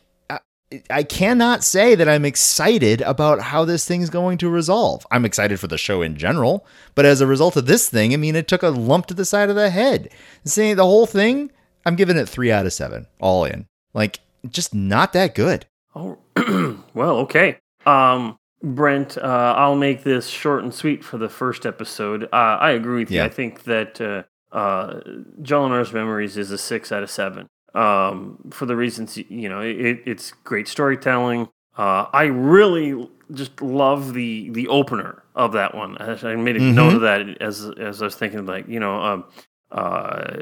C: I, cannot say that I'm excited about how this thing's going to resolve. I'm excited for the show in general, but as a result of this thing, I mean, it took a lump to the side of the head. Saying the whole thing, I'm giving it three out of seven, all in. Like, just not that good.
D: Oh, (clears throat) well, okay. Um, Brent, uh, I'll make this short and sweet for the first episode. Uh, I agree with you. I think that uh, uh, Jolinar's Memories is a six out of seven. Um, for the reasons you know, it, it's great storytelling. Uh, I really just love the the opener of that one. I I made a note of that as as I was thinking, like you know, um, uh,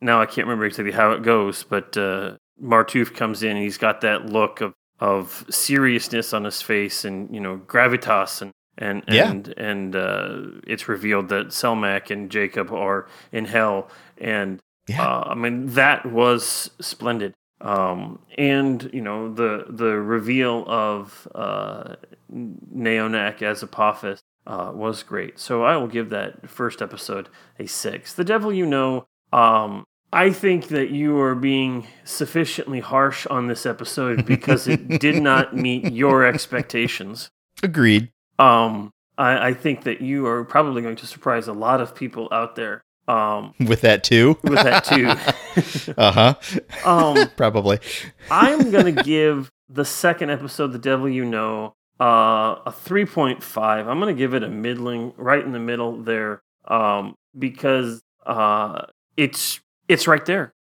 D: now I can't remember exactly how it goes, but uh, Martouf comes in and he's got that look of of seriousness on his face and you know gravitas and and
C: Yeah.
D: and and uh, it's revealed that Selmak and Jacob are in hell and
C: Yeah.
D: uh, I mean that was splendid um, and you know the the reveal of uh, Neonac as Apophis uh, was great so I will give that first episode a six the devil you know um, I think that you are being sufficiently harsh on this episode because it did (laughs) not meet your expectations.
C: Agreed.
D: Um, I, I think that you are probably going to surprise a lot of people out there um, (laughs)
C: With that too.
D: with that too. (laughs)
C: uh huh.
D: um,
C: Probably.
D: I'm going to give the second episode, The Devil You Know, uh, a 3.5. I'm going to give it a middling, right in the middle there, um, because uh, it's it's right there.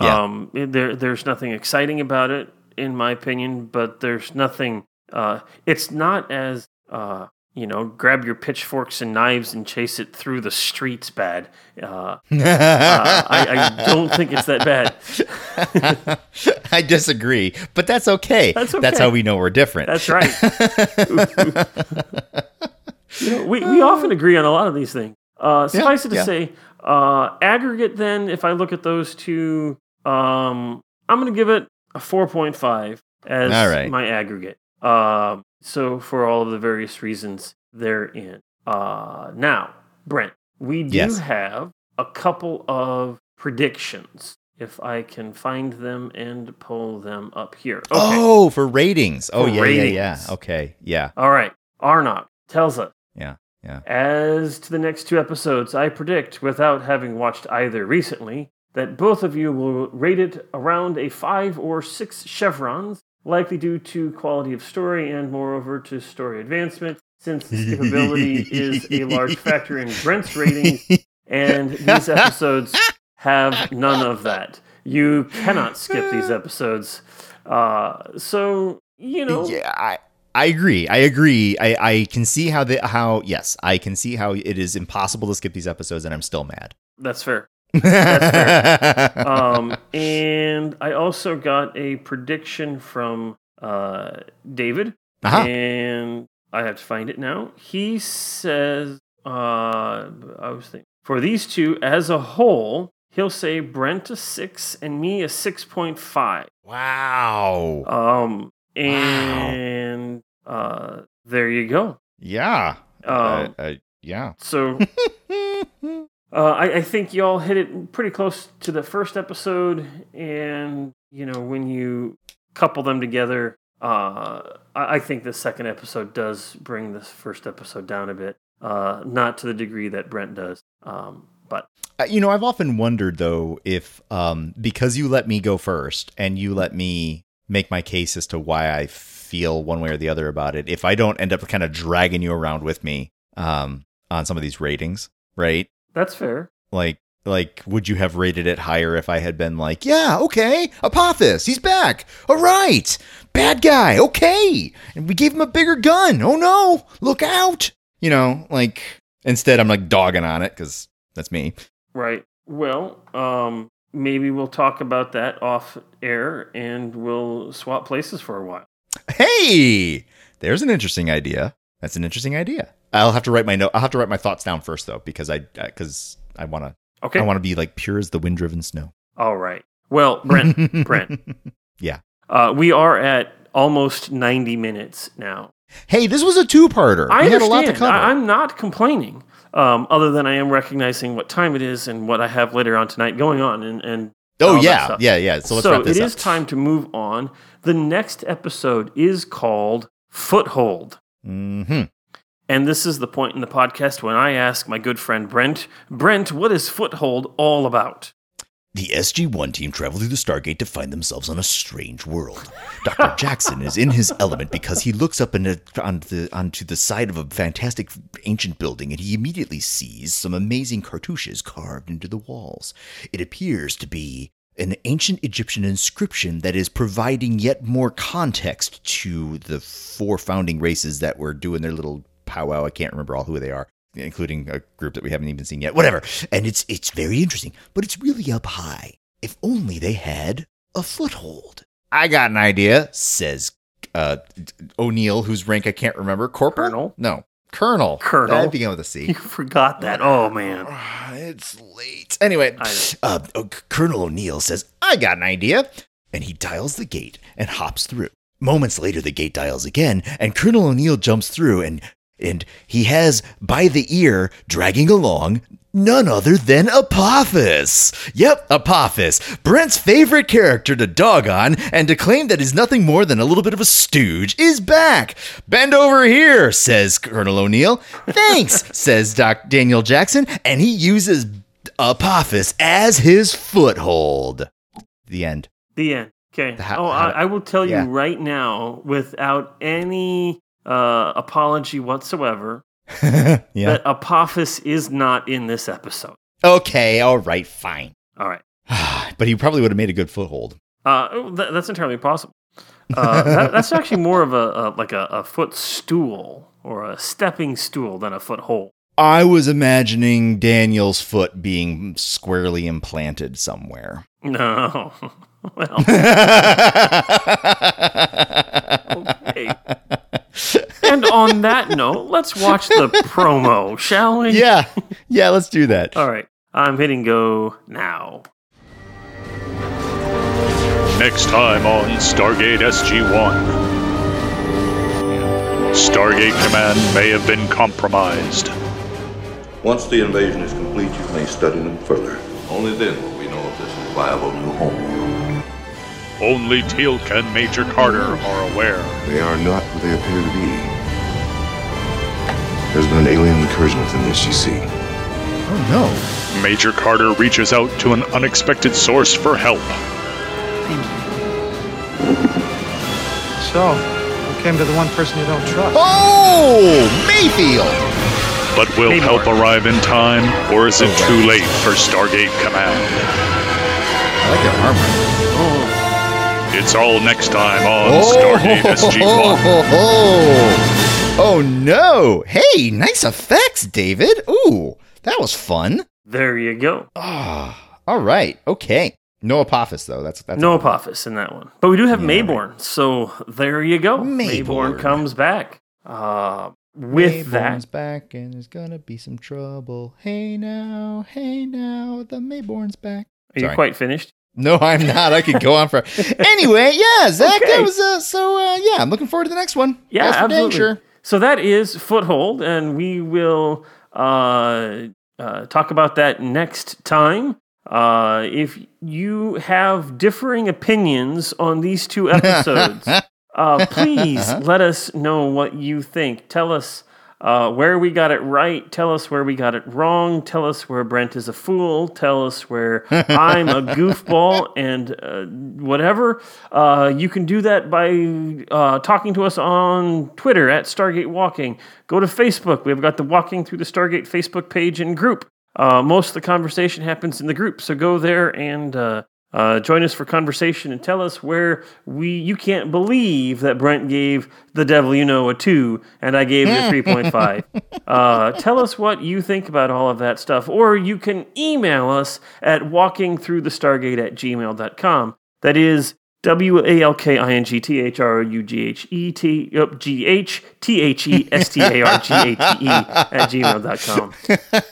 C: Yeah.
D: Um, there there's nothing exciting about it, in my opinion, but there's nothing. Uh, it's not as uh, you know, grab your pitchforks and knives and chase it through the streets. Bad. Uh, uh, I, I don't think it's that bad. (laughs)
C: I disagree, but that's okay.
D: That's okay.
C: That's how we know we're different.
D: That's right. (laughs) you know, we, we often agree on a lot of these things. Uh, suffice it to
C: yeah.
D: say, uh, aggregate then, if I look at those two, um, I'm going to give it a 4.5 as
C: right.
D: my aggregate. Um so, for all of the various reasons therein. Uh, now, Brent, we do
C: Yes.
D: have a couple of predictions. If I can find them and pull them up here. Okay.
C: Oh, for ratings. Oh,
D: For
C: yeah, yeah, yeah. Okay, yeah,
D: All right. Arnott tells us.
C: yeah, yeah.
D: As to the next two episodes, I predict, without having watched either recently, that both of you will rate it around a five or six chevrons, likely due to quality of story and, moreover, to story advancement, since skippability is a large factor in Brent's ratings, and (laughs) these episodes have none of that. You cannot skip these episodes. Uh, so, you know,
C: Yeah, I, I agree. I agree. I, I can see how the how yes, I can see how it is impossible to skip these episodes, and I'm still mad.
D: that's fair. (laughs) um, and I also got a prediction from uh, David,
C: uh-huh.
D: and I have to find it now. He says, uh, I was thinking, for these two as a whole, he'll say Brent a six and me a 6.5.
C: Wow.
D: Um, and uh, there you go.
C: yeah.
D: Um,
C: Uh, uh, yeah.
D: so (laughs) Uh, I, I think y'all hit it pretty close to the first episode, and you know when you couple them together, uh, I, I think the second episode does bring this first episode down a bit. Uh, not to the degree that Brent does, um, but
C: Uh, You know, I've often wondered though if um because you let me go first and you let me make my case as to why I feel one way or the other about it, if I don't end up kind of dragging you around with me um on some of these ratings, right?
D: that's fair.
C: Like like would you have rated it higher if I had been like, "Yeah, okay, Apophis, he's back. All right. Bad guy. Okay." And we gave him a bigger gun. Oh no. Look out. You know, like instead I'm like dogging on it cuz that's me.
D: Right. Well, um, maybe we'll talk about that off air, and we'll swap places for a while.
C: Hey, there's an interesting idea. That's an interesting idea. I'll have to write my note. I'll have to write my thoughts down first, though, because I because I want to.
D: Okay.
C: I want to be like pure as the wind-driven snow.
D: All right. Well, Brent, (laughs) Brent.
C: Yeah.
D: Uh, we are at almost 90 minutes now.
C: Hey, this was a two-parter.
D: I
C: we had a lot to cover.
D: I, am not complaining, um, other than I am recognizing what time it is and what I have later on tonight going on. And, and
C: oh yeah, yeah, yeah. So let's
D: so
C: wrap this
D: it
C: up.
D: is time to move on. The next episode is called Foothold.
C: hmm
D: And this is the point in the podcast when I ask my good friend Brent, Brent, what is Foothold all about?
C: The SG-1 team travel through the Stargate to find themselves on a strange world. Dr. (laughs) Jackson is in his element because he looks up in a, on the, onto the side of a fantastic ancient building and he immediately sees some amazing cartouches carved into the walls. It appears to be an ancient Egyptian inscription that is providing yet more context to the four founding races that were doing their little powwow. I can't remember all who they are, including a group that we haven't even seen yet. Whatever. And it's it's very interesting, but it's really up high. If only they had a foothold. I got an idea, says uh, O'Neill, whose rank I can't remember. Corporal?
D: Colonel?
C: No. Colonel.
D: Colonel.
C: That began with a C. (laughs)
D: You forgot that. Oh man. (sighs)
C: It's late. Anyway,
D: I know.
C: uh, uh, Colonel O'Neill says, I got an idea. And he dials the gate and hops through. Moments later, the gate dials again, and Colonel O'Neill jumps through, and and he has by the ear dragging along none other than Apophis. Yep, Apophis, Brent's favorite character to dog on and to claim that he's nothing more than a little bit of a stooge, is back. Bend over here, says Colonel O'Neill. Thanks, (laughs) says Doc Daniel Jackson, and he uses Apophis as his foothold. The end.
D: The end. Okay.
C: The ho-
D: oh, I, I will tell you right now, without any uh, apology whatsoever, (laughs)
C: yeah.
D: that Apophis is not in this episode.
C: Okay, all right, fine.
D: All right. (sighs)
C: but he probably would have made a good foothold.
D: Uh, that, that's entirely possible. Uh, that, that's (laughs) actually more of a, a like a, a footstool or a stepping stool than a foothold.
C: I was imagining Daniel's foot being squarely implanted somewhere.
D: No. (laughs) well, okay. And on that note, let's watch the promo, shall we?
C: yeah, yeah, let's do that.
D: All right. I'm hitting go now.
E: Next time on Stargate SG 1. Stargate Command may have been compromised.
F: Once the invasion is complete, you may study them further. Only then will we know if this is a viable new home.
E: Only Teal'c and Major Carter are aware.
G: They are not what they appear to be. There's been an alien incursion within the SGC.
C: Oh no.
E: Major Carter reaches out to an unexpected source for help. Thank you.
H: So, you came to the one person you don't trust.
C: Oh, Mayfield!
E: But will
D: Maybe
E: help
D: more.
E: arrive in time, or is it
C: Oh,
E: too late for Stargate Command?
C: I like their armor. Oh.
E: It's all next time on Stargate SG 1.
C: oh, oh, oh no! Hey, nice effects, David. Ooh, that was fun.
D: There you go.
C: Ah, all right, okay. No Apophis though. That's that's
D: No Apophis in that one. But we do have Maybourne. So there you go.
C: Maybourne.
D: Maybourne comes back. Uh, with
C: Maybourne's
D: that,
C: back and there's gonna be some trouble. Hey now, hey now, the Maybourne's back.
D: are you quite finished?
C: No, I'm not. I could go on for. (laughs) Anyway, yeah, Zach,
D: Okay.
C: that was uh, so. Uh, yeah, I'm looking forward to the next one.
D: Yeah,
C: for
D: absolutely.
C: Danger.
D: So that is Foothold, and we will uh, uh, talk about that next time. Uh, if you have differing opinions on these two (laughs) episodes, uh, please (laughs) let us know what you think. Tell us uh, where we got it right. Tell us where we got it wrong. Tell us where Brent is a fool. Tell us where (laughs) I'm a goofball and uh, whatever. Uh, you can do that by uh, talking to us on Twitter at Stargate Walking. Go to Facebook. We've got the Walking Through the Stargate Facebook page and group. Uh, most of the conversation happens in the group, so go there and uh, join us for conversation and tell us where we. You can't believe that Brent gave the devil you know a two, and I gave it a (laughs) three point five. Uh, tell us what you think about all of that stuff, or you can email us at walkingthroughthestargate at gmail.com. That is W A L K I N G T H R O U G H E T G H T H E S T A R G T E at gmail.com.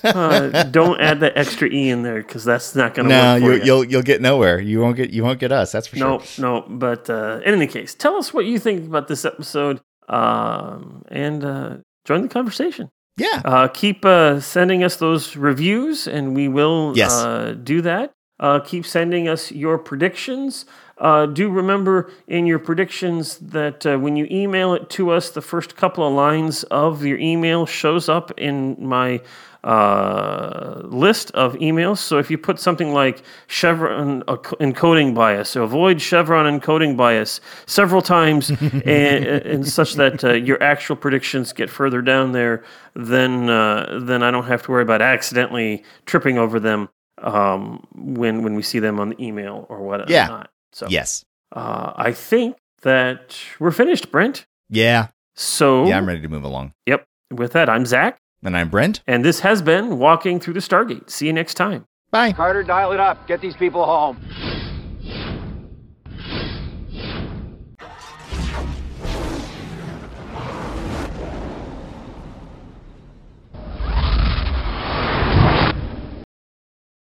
D: Uh, don't add that extra E in there because that's not going to
C: No,
D: work for
C: you,
D: you.
C: you'll you'll get nowhere. You won't get you won't get us. That's for
D: No,
C: sure.
D: No, no. But uh, in any case, tell us what you think about this episode um, and uh, join the conversation.
C: Yeah.
D: Uh, keep uh, sending us those reviews, and we will
C: Yes.
D: uh, do that. Uh, keep sending us your predictions. Uh, do remember in your predictions that uh, when you email it to us, the first couple of lines of your email shows up in my uh, list of emails. So if you put something like Chevron encoding bias, so avoid Chevron encoding bias several times, (laughs) and, and such that uh, your actual predictions get further down there, then uh, then I don't have to worry about accidentally tripping over them um, when when we see them on the email or whatnot.
C: Yeah.
D: So
C: Yes.
D: uh, I think that we're finished, Brent.
C: Yeah.
D: So
C: Yeah, I'm ready to move along.
D: Yep. With that, I'm Zach,
C: And I'm Brent.
D: and this has been Walking Through the Stargate. See you next time.
C: Bye.
I: Carter, dial it up. Get these people home.